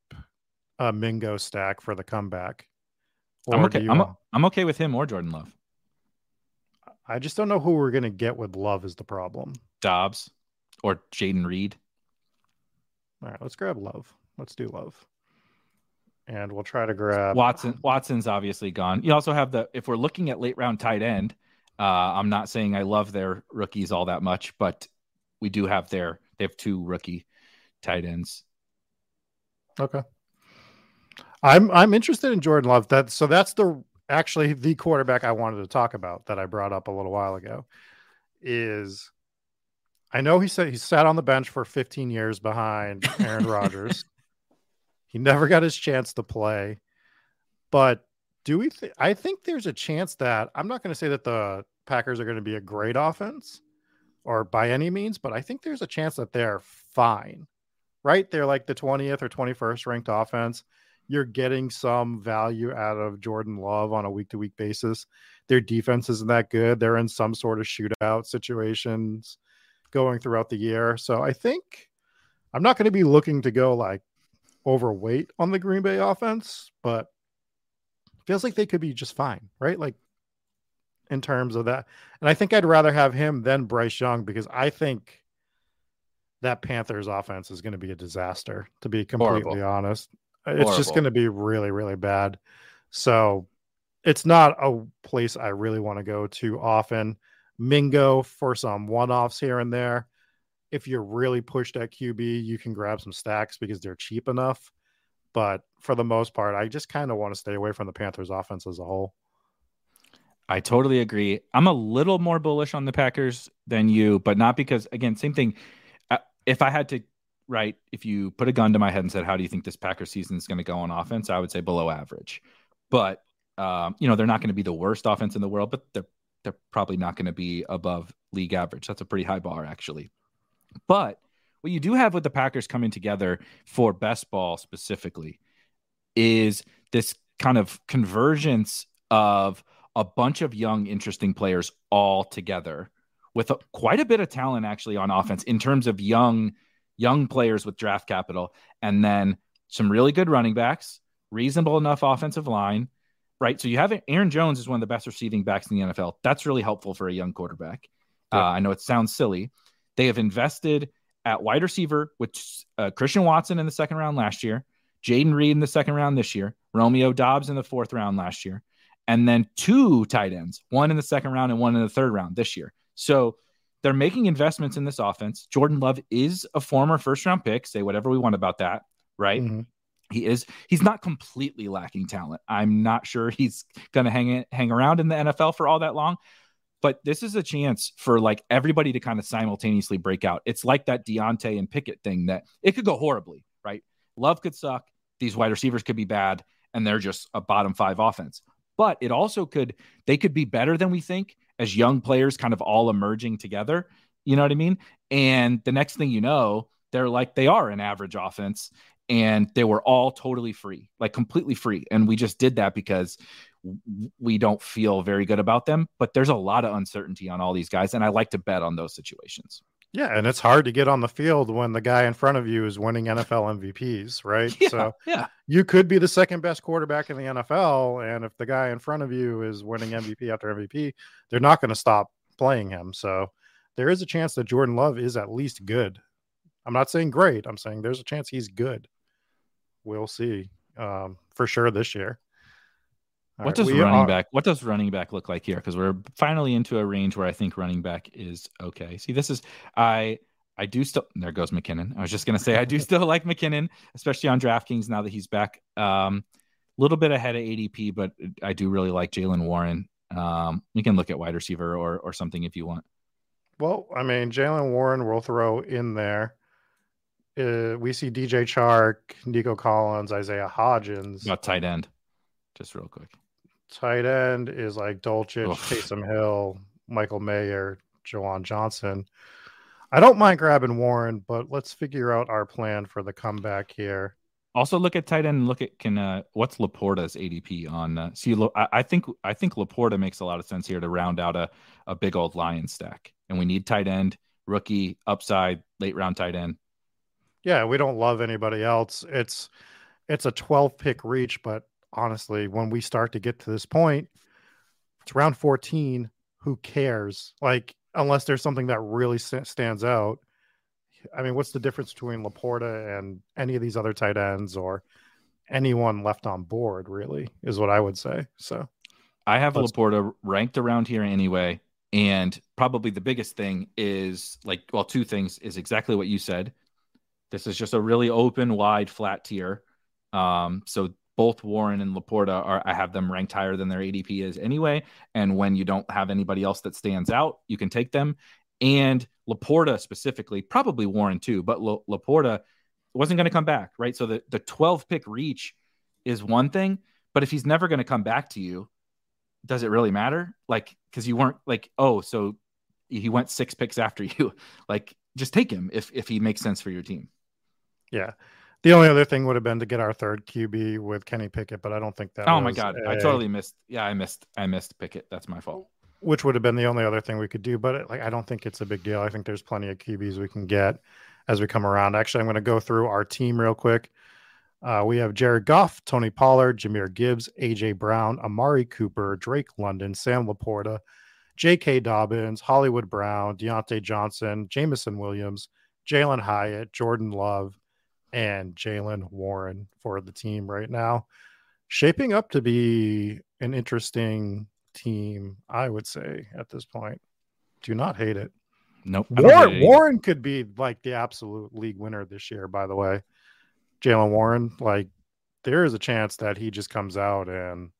S1: a Mingo stack for the comeback.
S2: I'm okay. I'm, I'm okay with him or Jordan Love.
S1: I just don't know who we're going to get with Love is the problem.
S2: Doubs or Jayden Reed.
S1: All right, let's grab Love. Let's do Love. And we'll try to grab
S2: Watson. Watson's obviously gone. You also have the if we're looking at late round tight end, uh, I'm not saying I love their rookies all that much, but we do have their they have two rookie tight ends.
S1: Okay. I'm I'm interested in Jordan Love. That so that's the actually the quarterback I wanted to talk about that I brought up a little while ago is I know he said he sat on the bench for 15 years behind Aaron Rodgers. He never got his chance to play. But do we th- I think there's a chance that I'm not going to say that the Packers are going to be a great offense or by any means, but I think there's a chance that they're fine. Right? They're like the 20th or 21st ranked offense you're getting some value out of Jordan Love on a week to week basis. Their defense isn't that good. They're in some sort of shootout situations going throughout the year. So I think I'm not going to be looking to go like overweight on the Green Bay offense, but feels like they could be just fine, right? Like in terms of that. And I think I'd rather have him than Bryce Young because I think that Panthers offense is going to be a disaster, to be completely Horrible. honest. It's Horrible. just going to be really, really bad. So it's not a place I really want to go to often. Mingo for some one offs here and there. If you're really pushed at QB, you can grab some stacks because they're cheap enough. But for the most part, I just kind of want to stay away from the Panthers offense as a whole.
S2: I totally agree. I'm a little more bullish on the Packers than you, but not because, again, same thing. Uh, if I had to right, if you put a gun to my head and said, "How do you think this Packer season is going to go on offense?" I would say below average. But um, you know, they're not going to be the worst offense in the world, but they're they're probably not going to be above league average. That's a pretty high bar, actually. But what you do have with the Packers coming together for best ball specifically is this kind of convergence of a bunch of young, interesting players all together with a, quite a bit of talent actually on offense in terms of young young players with draft capital, and then some really good running backs, reasonable enough offensive line, right? So you have Aaron Jones is one of the best receiving backs in the NFL. That's really helpful for a young quarterback. Uh, I know it sounds silly. They have invested at wide receiver which uh, Christian Watson in the second round last year, Jayden Reed in the second round this year, Romeo Doubs in the fourth round last year, and then two tight ends, one in the second round and one in the third round this year. So they're making investments in this offense. Jordan Love is a former first round pick. Say whatever we want about that, right? Mm-hmm. He is. He's not completely lacking talent. I'm not sure he's going to hang hang around in the NFL for all that long. But this is a chance for like everybody to kind of simultaneously break out. It's like that Diontae and Pickett thing that it could go horribly, right? Love could suck. These wide receivers could be bad, and they're just a bottom five offense. But it also could they could be better than we think as young players kind of all emerging together. You know what I mean? And the next thing you know, they're like they are an average offense and they were all totally free, like completely free. And we just did that because we don't feel very good about them, but there's a lot of uncertainty on all these guys and I like to bet on those situations.
S1: Yeah, and it's hard to get on the field when the guy in front of you is winning NFL MVPs, right?
S2: Yeah, so yeah,
S1: you could be the second best quarterback in the NFL, and if the guy in front of you is winning MVP after MVP, they're not going to stop playing him. So there is a chance that Jordan Love is at least good. I'm not saying great. I'm saying there's a chance he's good. We'll see um, for sure this year.
S2: All what right, does running are... back? What does running back look like here? Because we're finally into a range where I think running back is okay. See, this is I I do still. There goes McKinnon. I was just gonna say I do still like McKinnon, especially on DraftKings now that he's back. Um, a little bit ahead of ADP, but I do really like Jaylen Warren. Um, we can look at wide receiver or or something if you want.
S1: Well, I mean, Jaylen Warren we'll throw in there. Uh, we see DJ Chark, Nico Collins, Isaiah Hodgins.
S2: Not tight end, just real quick.
S1: Tight end is like Dulcich, Oof. Taysom Hill, Michael Mayer, Juwan Johnson. I don't mind grabbing Warren, but let's figure out our plan for the comeback here.
S2: Also, look at tight end. And look at can uh, what's Laporta's ADP on? Uh, see, I, I think I think Laporta makes a lot of sense here to round out a a big old lion stack, and we need tight end, rookie, upside, late round tight end.
S1: Yeah, we don't love anybody else. It's it's a 12 pick reach, but honestly, when we start to get to this point, it's round 14. Who cares? Like, unless there's something that really stands out, I mean, what's the difference between Laporta and any of these other tight ends or anyone left on board? Really, is what I would say. So,
S2: I have Laporta ranked around here anyway, and probably the biggest thing is like, well, two things is exactly what you said. This is just a really open, wide, flat tier. Um, so both Warren and Laporta are I have them ranked higher than their ADP is anyway. And when you don't have anybody else that stands out, you can take them and Laporta specifically, probably Warren too, but Laporta wasn't going to come back, right? So the, the 12 pick reach is one thing, but if he's never going to come back to you, does it really matter? Like, because you weren't like, oh, so he went six picks after you. like, just take him if if he makes sense for your team.
S1: Yeah. The only other thing would have been to get our third QB with Kenny Pickett, but I don't think that.
S2: Oh my god, a... I totally missed. Yeah, I missed. I missed Pickett. That's my fault
S1: which would have been the only other thing we could do. But like, I don't think it's a big deal. I think there's plenty of QBs we can get as we come around. Actually, I'm going to go through our team real quick. Uh, we have Jared Goff, Tony Pollard, Jahmyr Gibbs, AJ Brown, Amari Cooper, Drake London, Sam Laporta, J.K. Dobbins, Hollywood Brown, Diontae Johnson, Jameson Williams, Jalin Hyatt, Jordan Love, and Jaylen Warren for the team right now. Shaping up to be an interesting team, I would say at this point. Do not hate it.
S2: Nope.
S1: Warren, Warren could be like the absolute league winner this year, by the way. Jaylen Warren, like there is a chance that he just comes out and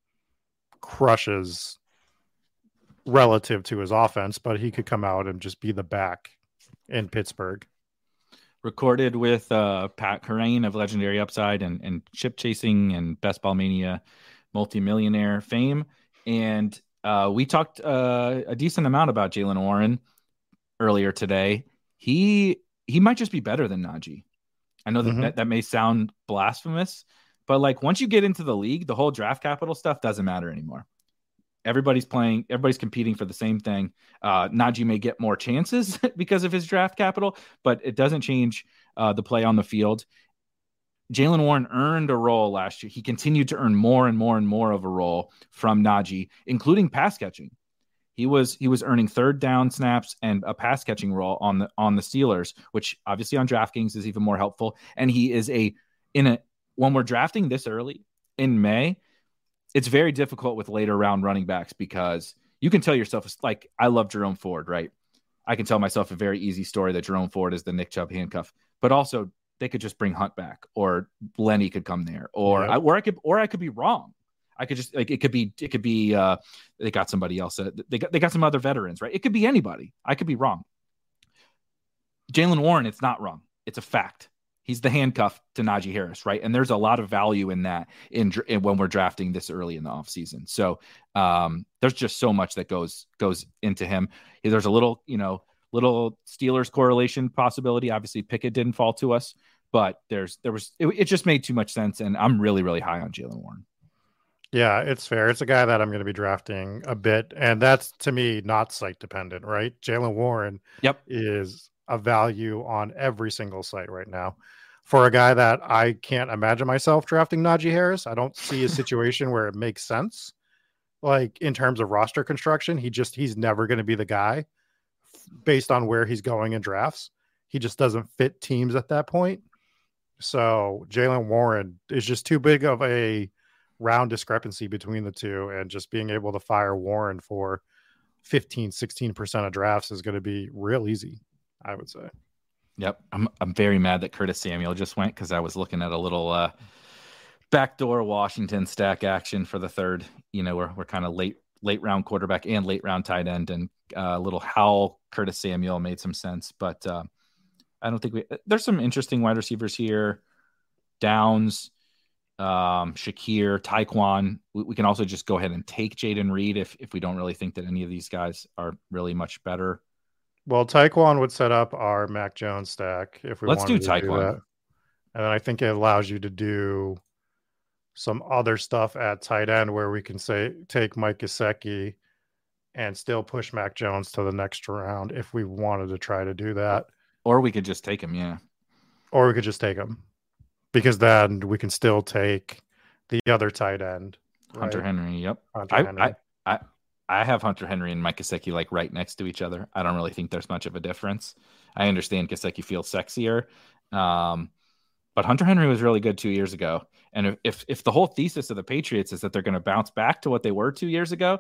S1: crushes relative to his offense, but he could come out and just be the back in Pittsburgh.
S2: Recorded with uh, Pat Kerrane of Legendary Upside and, and Chip Chasing and Best Ball Mania multimillionaire fame. And uh, we talked uh, a decent amount about Jaylen Warren earlier today. He he might just be better than Najee. I know that, mm-hmm. that that may sound blasphemous, but like once you get into the league, the whole draft capital stuff doesn't matter anymore. Everybody's playing, everybody's competing for the same thing. Uh, Najee may get more chances because of his draft capital, but it doesn't change uh, the play on the field. Jaylen Warren earned a role last year. He continued to earn more and more and more of a role from Najee, including pass catching. He was he was earning third down snaps and a pass catching role on the on the Steelers, which obviously on DraftKings is even more helpful. And he is a in a when we're drafting this early in May, it's very difficult with later round running backs because you can tell yourself like I love Jerome Ford, right? I can tell myself a very easy story that Jerome Ford is the Nick Chubb handcuff, but also they could just bring Hunt back, or Lenny could come there, or yep. I, or I could, or I could be wrong. I could just like it could be it could be uh they got somebody else uh, they got they got some other veterans right it could be anybody I could be wrong. Jaylen Warren it's not wrong it's a fact he's the handcuff to Najee Harris right and there's a lot of value in that in, in when we're drafting this early in the offseason. so um there's just so much that goes goes into him there's a little you know little Steelers correlation possibility. Obviously, Pickett didn't fall to us, but there's there was it, it just made too much sense, and I'm really really high on Jaylen Warren.
S1: Yeah, it's fair. It's a guy that I'm going to be drafting a bit, and that's to me not site dependent, right? Jaylen Warren,
S2: yep,
S1: is a value on every single site right now. For a guy that I can't imagine myself drafting Najee Harris, I don't see a situation where it makes sense. Like in terms of roster construction, he just he's never going to be the guy based on where he's going in drafts. He just doesn't fit teams at that point. So Jaylen Warren is just too big of a round discrepancy between the two. And just being able to fire Warren for 15, 16% of drafts is going to be real easy, I would say.
S2: Yep. I'm, I'm very mad that Curtis Samuel just went because I was looking at a little uh, backdoor Washington stack action for the third. You know, we're, we're kind of late late round quarterback and late round tight end, and uh, little Howell Curtis Samuel made some sense. But uh, I don't think we. There's some interesting wide receivers here. Downs, um, Shakir, Tyquan. We, we, can also just go ahead and take Jayden Reed if if we don't really think that any of these guys are really much better.
S1: Well, Tyquan would set up our Mac Jones stack if we
S2: Let's do
S1: wanted to do that. And then I think it allows you to do some other stuff at tight end where we can say take Mike Gesicki and still push Mac Jones to the next round if we wanted to try to do that.
S2: Or we could just take him. Yeah.
S1: Or we could just take him because then we can still take the other tight end.
S2: Hunter
S1: right?
S2: Henry. Yep.
S1: Hunter
S2: I,
S1: Henry.
S2: I, I, I have Hunter Henry and Mike Gesicki like right next to each other. I don't really think there's much of a difference. I understand Gesicki feels sexier. Um, but Hunter Henry was really good two years ago. And if, if, the whole thesis of the Patriots is that they're going to bounce back to what they were two years ago,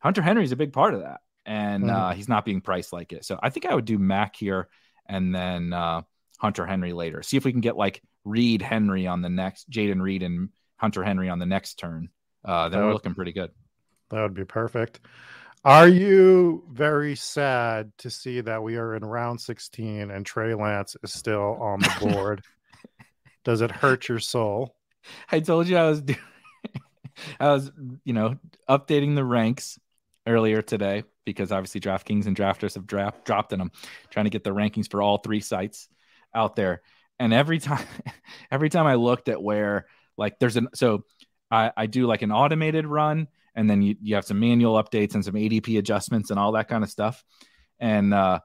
S2: Hunter Henry is a big part of that. And
S1: Mhm.
S2: uh, he's not being priced like it. So I think I would do Mac here and then uh, Hunter Henry later. See if we can get like Reed Henry on the next, Jayden Reed and Hunter Henry on the next turn. Uh, then
S1: That
S2: we're
S1: would-
S2: looking pretty good.
S1: That would be perfect. Are you very sad to see that we are in round 16 and Trey Lance is still on the board? Does it hurt your soul?
S2: I told you I was doing, I was, you know, updating the ranks earlier today because obviously DraftKings and drafters have draft dropped in them, trying to get the rankings for all three sites out there. And every time, every time I looked at where like there's an so I, I do like an automated run and then you, you have some manual updates and some ADP adjustments and all that kind of stuff. And uh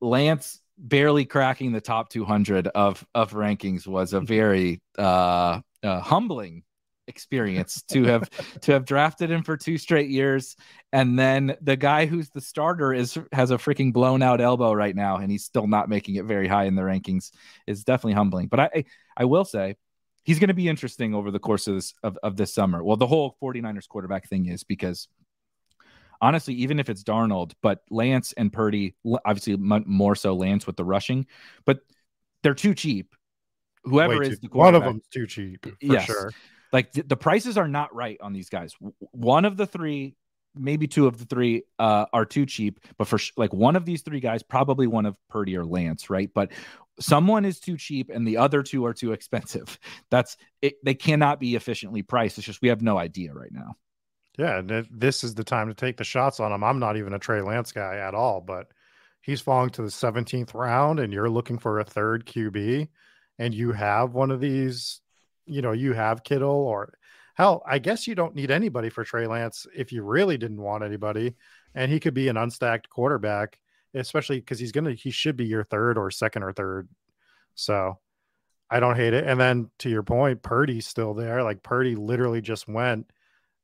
S2: Lance barely cracking the top 200 of of rankings was a very uh, uh humbling experience to have to have drafted him for two straight years and then the guy who's the starter is has a freaking blown out elbow right now and he's still not making it very high in the rankings is definitely humbling but i i will say he's going to be interesting over the course of this of, of this summer well the whole 49ers quarterback thing is because honestly even if it's darnold but lance and purdy obviously more so lance with the rushing but they're too cheap whoever
S1: Way
S2: is
S1: too-
S2: the
S1: one of them's too cheap for
S2: Yes.
S1: sure.
S2: like th- the prices are not right on these guys. One of the three, maybe two of the three, uh, are too cheap. But for sh- like one of these three guys, probably one of Purdy or Lance, right? But someone is too cheap, and the other two are too expensive. That's it. They cannot be efficiently priced. It's just we have no idea right now.
S1: Yeah, this is the time to take the shots on him. I'm not even a Trey Lance guy at all, but he's falling to the 17th round, and you're looking for a third QB, and you have one of these, you know, you have Kittle or hell, I guess you don't need anybody for Trey Lance if you really didn't want anybody, and he could be an unstacked quarterback, especially because he's gonna he should be your third or second or third. So I don't hate it. And then to your point, Purdy's still there. Like Purdy literally just went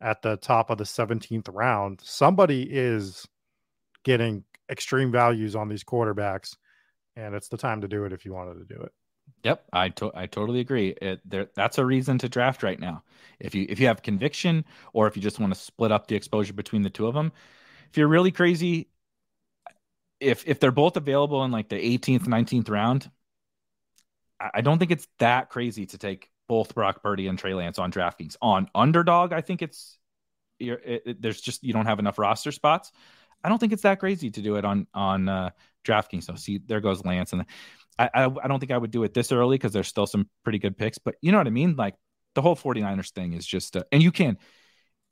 S1: at the top of the 17th round. Somebody is getting extreme values on these quarterbacks, and it's the time to do it if you wanted to do it.
S2: Yep, I to- I totally agree. It, there, that's a reason to draft right now. If you if you have conviction, or if you just want to split up the exposure between the two of them, if you're really crazy, if if they're both available in like the 18th, 19th round, I, I don't think it's that crazy to take both Brock Purdy and Trey Lance on DraftKings. On Underdog, I think it's you're, it, it- there's just you don't have enough roster spots. I don't think it's that crazy to do it on on uh, DraftKings. So see, there goes Lance, and I, I, I don't think I would do it this early because there's still some pretty good picks. But you know what I mean? Like the whole 49ers thing is just, uh, and you can.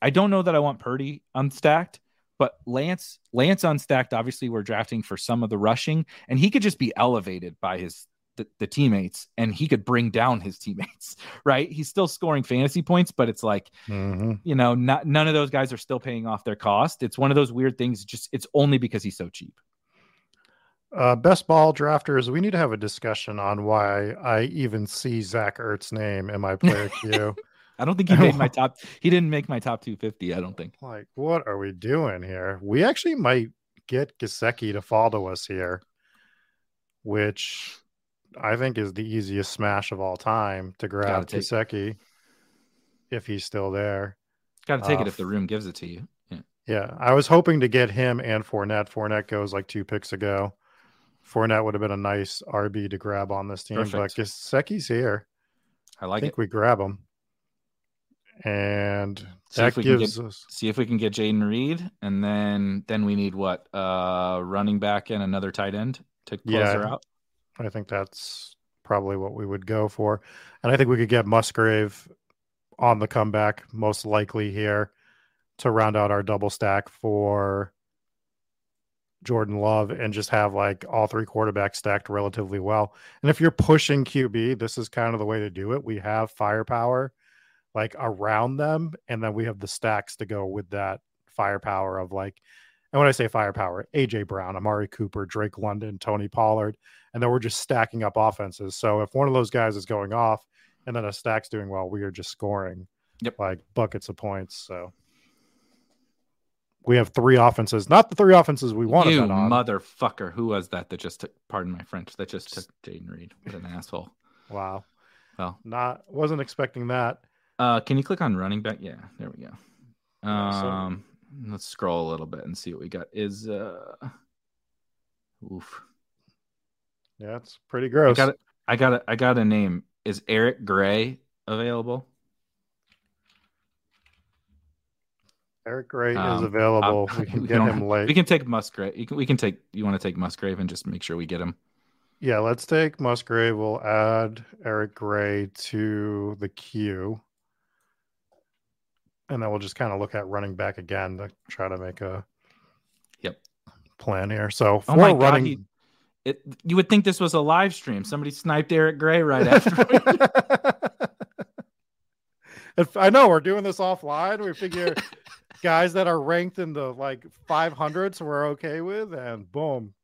S2: I don't know that I want Purdy unstacked, but Lance Lance unstacked. Obviously, we're drafting for some of the rushing, and he could just be elevated by his the, the teammates, and he could bring down his teammates. Right? He's still scoring fantasy points, but it's like you know, not none of those guys are still paying off their cost. It's one of those weird things. Just it's only because he's so cheap.
S1: Uh, best ball drafters, we need to have a discussion on why I even see Zach Ertz's name in my player queue.
S2: I don't think he made my top. He didn't make my top 250. I don't think.
S1: Like, what are we doing here? We actually might get Gesicki to follow us here, which I think is the easiest smash of all time to grab Gesicki if he's still there.
S2: Got to take
S1: Uh,
S2: it if the room gives it to you. Yeah.
S1: Yeah, I was hoping to get him and Fournette. Fournette goes like two picks ago. Fournette would have been a nice RB to grab on this team,
S2: Perfect.
S1: but Gesicki's here.
S2: I
S1: I
S2: like
S1: think
S2: it.
S1: we grab him, and
S2: See
S1: that
S2: if we can
S1: gives
S2: get-
S1: us.
S2: See if we can get Jayden Reed, and then then we need what? Uh, running back and another tight end to close
S1: Yeah.
S2: her out.
S1: I think that's probably what we would go for. And I think we could get Musgrave on the comeback, most likely here, to round out our double stack for Jordan Love and just have like all three quarterbacks stacked relatively well. And if you're pushing QB, this is kind of the way to do it. We have firepower like around them, and then we have the stacks to go with that firepower of like, and when I say firepower, AJ Brown, Amari Cooper, Drake London, Tony Pollard, and then we're just stacking up offenses. So if one of those guys is going off and then a stack's doing well, we are just scoring
S2: yep.
S1: like buckets of points. So we have three offenses, not the three offenses we wanted.
S2: You
S1: on.
S2: motherfucker! Who was that that just took? Pardon my French. That just took Jayden Reed. What an asshole!
S1: Wow.
S2: Well,
S1: not wasn't expecting that.
S2: Uh, can you click on running back? Yeah, there we go. Um, let's scroll a little bit and see what we got. Is uh, oof.
S1: Yeah, it's pretty gross.
S2: I got it. I got it. I got a name. Is Eric Gray available?
S1: Eric Gray um, is available. We can we get him late.
S2: We can take Musgrave. You can, we can take. You want to take Musgrave and just make sure we get him.
S1: Yeah, let's take Musgrave. We'll add Eric Gray to the queue and then we'll just kind of look at running back again to try to make a
S2: yep
S1: plan here. So
S2: oh my running, God, he, it, you would think this was a live stream. Somebody sniped Eric Gray right after.
S1: I know we're doing this offline. We figure guys that are ranked in the like 500s we're okay with, and boom,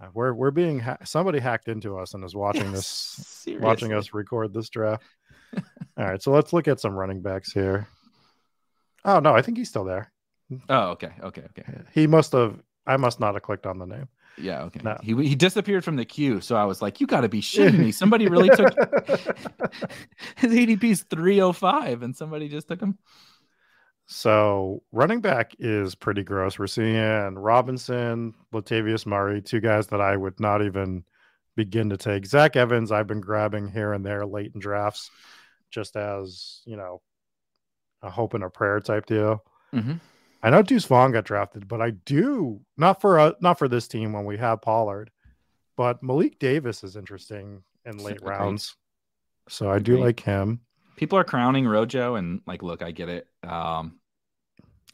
S1: uh, we're we're being ha- somebody hacked into us and is watching this, Seriously? watching us record this draft. All right, so let's look at some running backs here. Oh no, I think he's still there.
S2: Oh, okay, okay, okay.
S1: He must have. I must not have clicked on the name.
S2: Yeah, okay. No. He he disappeared from the queue, so I was like, "You got to be shitting me! Somebody really took his ADP is three hundred oh five, and somebody just took him."
S1: So running back is pretty gross. We're seeing Robinson, Latavius Murray, two guys that I would not even begin to take. Zach Evans, I've been grabbing here and there late in drafts, just as you know, a hope and a prayer type deal.
S2: Mm-hmm.
S1: I know Deuce Vaughn got drafted, but I do not for uh, not for this team when we have Pollard, but Malik Davis is interesting in late Agreed. rounds, so I do like him.
S2: People are crowning Rojo, and like, look, I get it. Um,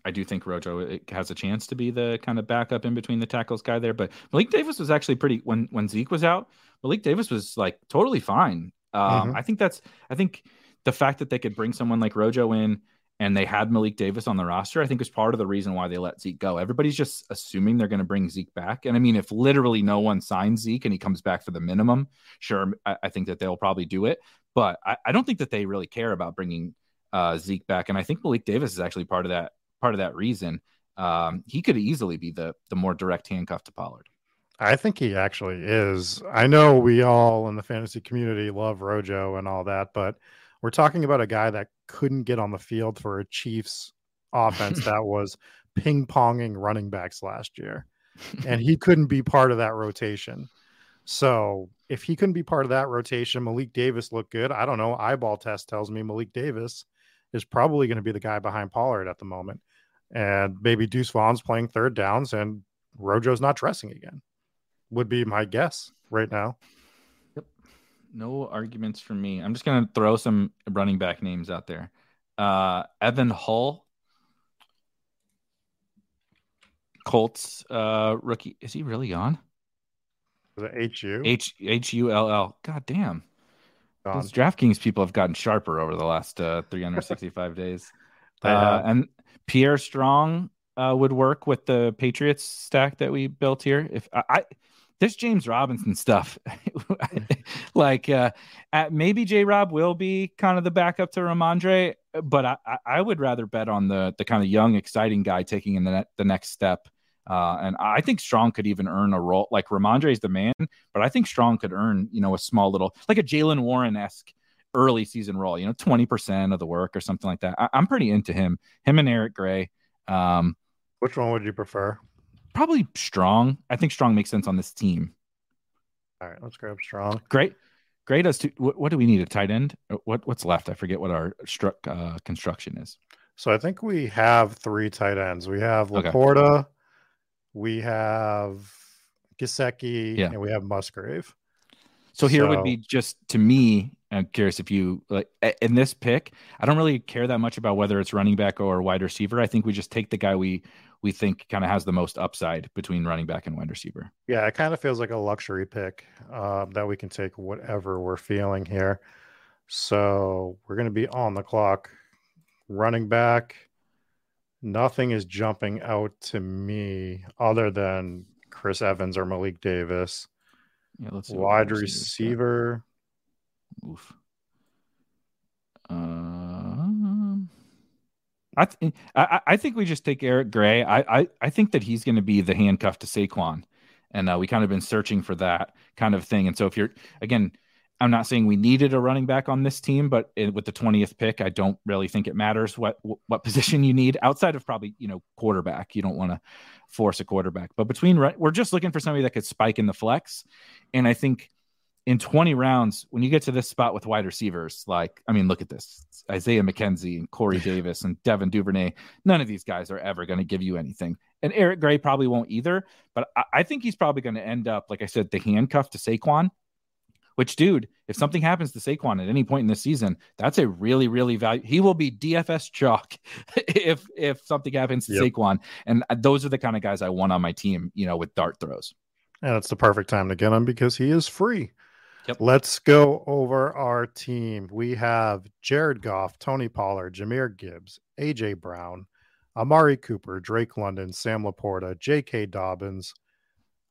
S2: I do think Rojo has a chance to be the kind of backup in between the tackles guy there, but Malik Davis was actually pretty when when Zeke was out. Malik Davis was like totally fine. Um, mm-hmm. I think that's I think the fact that they could bring someone like Rojo in and they had Malik Davis on the roster, I think is part of the reason why they let Zeke go. Everybody's just assuming they're going to bring Zeke back. And I mean, if literally no one signs Zeke and he comes back for the minimum, sure, I, I think that they'll probably do it. But I, I, don't think that they really care about bringing uh, Zeke back. And I think Malik Davis is actually part of that part of that reason. Um, he could easily be the the more direct handcuff to Pollard.
S1: I think he actually is. I know we all in the fantasy community love Rojo and all that, but we're talking about a guy that couldn't get on the field for a Chiefs offense that was ping ponging running backs last year. and he couldn't be part of that rotation. So if he couldn't be part of that rotation, Malik Davis looked good. I don't know. Eyeball test tells me Malik Davis is probably going to be the guy behind Pollard at the moment. And maybe Deuce Vaughn's playing third downs and Rojo's not dressing again, would be my guess right now. Yep.
S2: No arguments from me. I'm just gonna throw some running back names out there. Uh, Evan Hull, Colts uh, rookie. Is he really on?
S1: H U?
S2: H H U L L. God damn. Gone. Those DraftKings people have gotten sharper over the last uh, 365 days. Uh, and Pierre Strong uh, would work with the Patriots stack that we built here. If I, I this James Robinson stuff, like uh, maybe J Rob will be kind of the backup to Rhamondre, but I, I would rather bet on the the kind of young, exciting guy taking in the, the next step. Uh, and I think Strong could even earn a role. Like Rhamondre is the man, but I think Strong could earn, you know, a small little, like a Jaylen Warren esque early season role, you know, 20% of the work or something like that. I, am pretty into him, him and Eric Gray. Um,
S1: Which one would you prefer?
S2: probably Strong. I think Strong makes sense on this team.
S1: All right, let's grab Strong.
S2: Great, great. As to what, what do we need? A tight end? Uh, what what's left? I forget what our struck uh, construction is.
S1: So I think we have three tight ends. We have Laporta, okay. We have Gesicki, yeah. and we have Musgrave.
S2: So here so, would be just to me. I'm curious if you like in this pick. I don't really care that much about whether it's running back or wide receiver. I think we just take the guy we we think kind of has the most upside between running back and wide receiver.
S1: Yeah, it kind of feels like a luxury pick uh, that we can take whatever we're feeling here. So we're going to be on the clock. Running back, nothing is jumping out to me other than Chris Evans or Malik Davis.
S2: Yeah, let's see
S1: wide receiver.
S2: Oof. Um, I, th- I I think we just take Eric Gray. I I, I think that he's going to be the handcuff to Saquon, and uh, we kind of been searching for that kind of thing. And so if you're again, I'm not saying we needed a running back on this team, but it, with the 20th pick, I don't really think it matters what what position you need outside of probably you know quarterback. You don't want to force a quarterback, but between we're just looking for somebody that could spike in the flex, and I think in 20 rounds, when you get to this spot with wide receivers, like, I mean, look at this Isaiah McKenzie and Corey Davis and Devin Duvernay. None of these guys are ever going to give you anything. And Eric Gray probably won't either. But I, I think he's probably going to end up, like I said, the handcuff to Saquon, which, dude, if something happens to Saquon at any point in this season, that's a really, really value. He will be DFS chalk if if something happens to yep. Saquon. And uh, those are the kind of guys I want on my team, you know, with dart throws.
S1: And it's the perfect time to get him because he is free. Yep. Let's go over our team. We have Jared Goff, Tony Pollard, Jahmyr Gibbs, AJ Brown, Amari Cooper, Drake London, Sam LaPorta, J.K. Dobbins,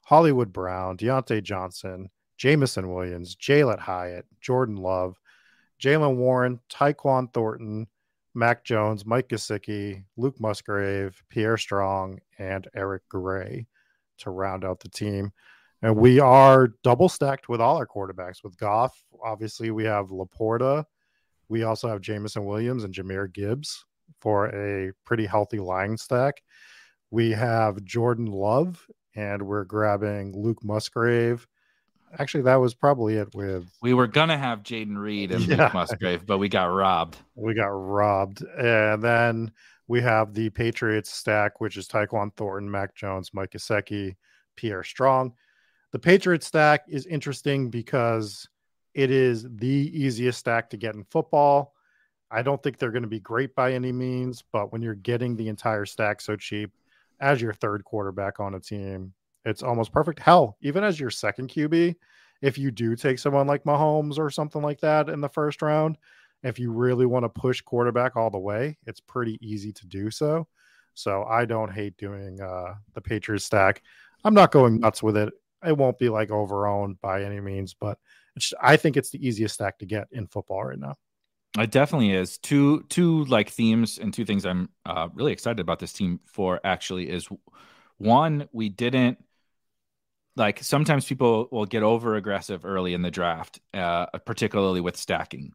S1: Hollywood Brown, Diontae Johnson, Jameson Williams, Jalin Hyatt, Jordan Love, Jaylen Warren, Tyquan Thornton, Mac Jones, Mike Gesicki, Luke Musgrave, Pierre Strong, and Eric Gray to round out the team. And we are double stacked with all our quarterbacks. With Goff, obviously, we have LaPorta. We also have Jameson Williams and Jahmyr Gibbs for a pretty healthy line stack. We have Jordan Love, and we're grabbing Luke Musgrave. Actually, that was probably it with.
S2: We were going to have Jayden Reed and yeah. Luke Musgrave, but we got robbed.
S1: We got robbed. And then we have the Patriots stack, which is Tyquan Thornton, Mac Jones, Mike Gesicki, Pierre Strong. The Patriots stack is interesting because it is the easiest stack to get in football. I don't think they're going to be great by any means, but when you're getting the entire stack so cheap as your third quarterback on a team, it's almost perfect. Hell, even as your second QB, if you do take someone like Mahomes or something like that in the first round, if you really want to push quarterback all the way, it's pretty easy to do so. So I don't hate doing uh, the Patriots stack. I'm not going nuts with it it won't be like overowned by any means, but I think it's the easiest stack to get in football right now.
S2: It definitely is. Two two like themes and two things I'm uh, really excited about this team for actually is one we didn't like sometimes people will get over aggressive early in the draft, uh, particularly with stacking,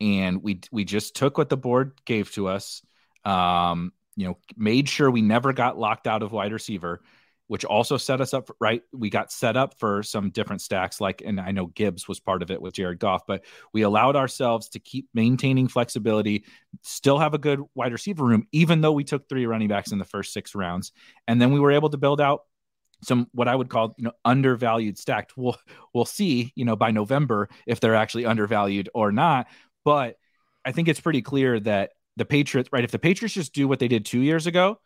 S2: and we we just took what the board gave to us. Um, you know, made sure we never got locked out of wide receiver which also set us up for, right. We got set up for some different stacks, like, and I know Gibbs was part of it with Jared Goff, but we allowed ourselves to keep maintaining flexibility, still have a good wide receiver room, even though we took three running backs in the first six rounds. And then we were able to build out some what I would call you know undervalued stacked. We'll we'll see you know by November if they're actually undervalued or not. But I think it's pretty clear that the Patriots, right? If the Patriots just do what they did two years ago,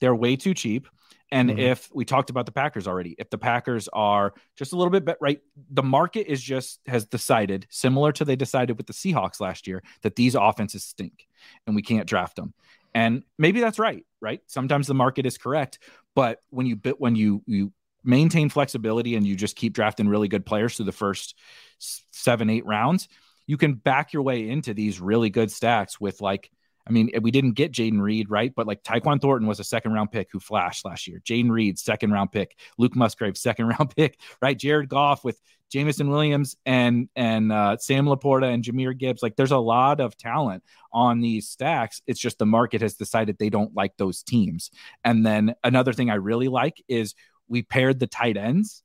S2: they're way too cheap. And mm-hmm. if we talked about the Packers already, if the Packers are just a little bit better, right? The market is just has decided, similar to they decided with the Seahawks last year, that these offenses stink and we can't draft them. And maybe that's right, right? Sometimes the market is correct, but when you when you you maintain flexibility and you just keep drafting really good players through the first seven, eight rounds, you can back your way into these really good stacks with like I mean, we didn't get Jayden Reed, right? But like Tyquan Thornton was a second round pick who flashed last year. Jayden Reed, second round pick. Luke Musgrave, second round pick, right? Jared Goff with Jameson Williams and and uh, Sam LaPorta and Jahmyr Gibbs. Like there's a lot of talent on these stacks. It's just the market has decided they don't like those teams. And then another thing I really like is we paired the tight ends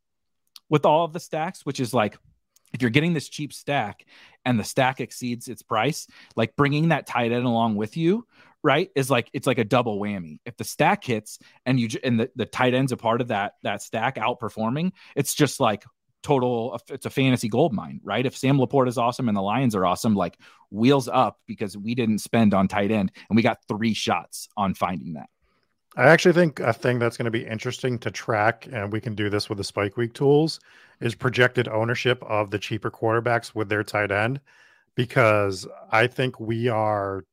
S2: with all of the stacks, which is like if you're getting this cheap stack and the stack exceeds its price, like bringing that tight end along with you, right, is like it's like a double whammy. If the stack hits and you and the, the tight end's a part of that that stack outperforming, it's just like total it's a fantasy gold mine, right? If Sam LaPorta is awesome and the Lions are awesome, like wheels up because we didn't spend on tight end and we got three shots on finding that.
S1: I actually think a thing that's going to be interesting to track, and we can do this with the Spike Week tools, is projected ownership of the cheaper quarterbacks with their tight end. Because I think we are,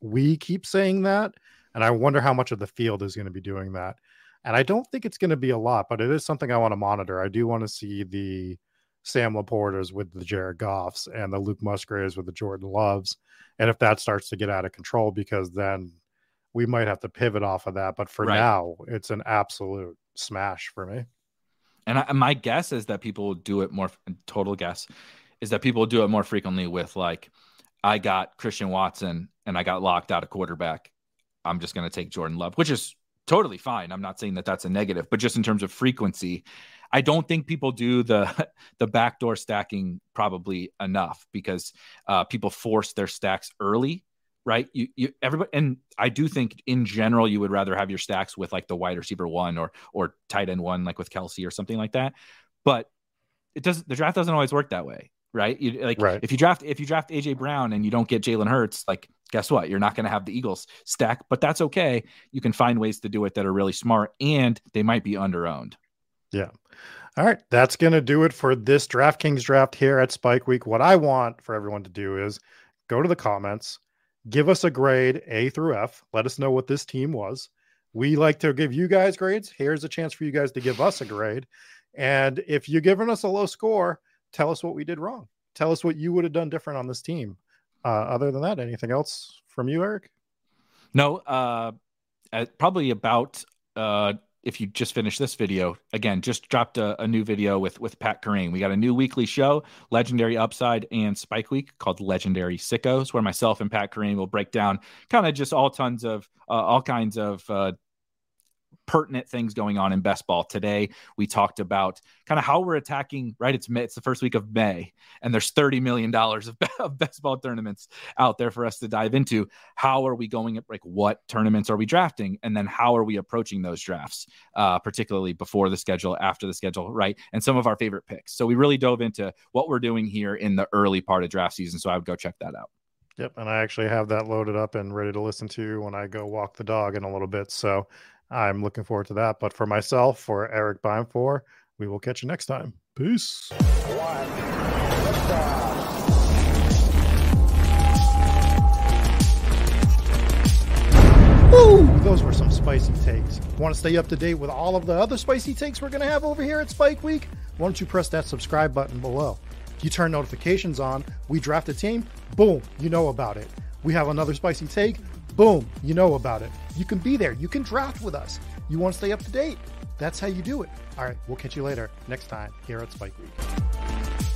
S1: we keep saying that, and I wonder how much of the field is going to be doing that. And I don't think it's going to be a lot, but it is something I want to monitor. I do want to see the Sam LaPortas with the Jared Goffs and the Luke Musgraves with the Jordan Loves. And if that starts to get out of control, because then we might have to pivot off of that. But for right. now, it's an absolute smash for me.
S2: And I, my guess is that people do it more. Total guess is that people do it more frequently with like, I got Christian Watson and I got locked out of quarterback. I'm just going to take Jordan Love, which is totally fine. I'm not saying that that's a negative, but just in terms of frequency, I don't think people do the the backdoor stacking probably enough because uh, people force their stacks early right? You, you, everybody, and I do think in general you would rather have your stacks with like the wide receiver one or or tight end one, like with Kelce or something like that. But it does the draft doesn't always work that way, right? You like right. if you draft if you draft AJ Brown and you don't get Jalen Hurts, like guess what? You're not going to have the Eagles stack, but that's okay. You can find ways to do it that are really smart, and they might be under owned.
S1: Yeah. All right, that's going to do it for this DraftKings draft here at Spike Week. What I want for everyone to do is go to the comments, give us a grade A through F. Let us know what this team was. We like to give you guys grades. Here's a chance for you guys to give us a grade. And if you're giving us a low score, tell us what we did wrong. Tell us what you would have done different on this team. Uh, other than that, anything else from you, Erik?
S2: No, uh, probably about uh, if you just finished this video, again, just dropped a, a, new video with with Pat Kerrane. We got a new weekly show, Legendary Upside and Spike Week, called Legendary Sickos, where myself and Pat Kerrane will break down kind of just all tons of uh, all kinds of uh, pertinent things going on in best ball today. We talked about kind of how we're attacking. Right, it's May, it's the first week of May, and there's 30 million dollars of, of best ball tournaments out there for us to dive into. How are we going? At like, what tournaments are we drafting, and then how are we approaching those drafts, uh, particularly before the schedule, after the schedule, right? And some of our favorite picks. So we really dove into what we're doing here in the early part of draft season. So I would go check that out.
S1: Yep, and I actually have that loaded up and ready to listen to when I go walk the dog in a little bit. So I'm looking forward to that. But for myself, for Erik for we will catch you next time. Peace. Woo! Those were some spicy takes. Want to stay up to date with all of the other spicy takes we're going to have over here at Spike Week? Why don't you press that subscribe button below? You turn notifications on, we draft a team, boom, you know about it. We have another spicy take, boom, you know about it. You can be there. You can draft with us. You want to stay up to date. That's how you do it. All right, we'll catch you later next time here at Spike Week.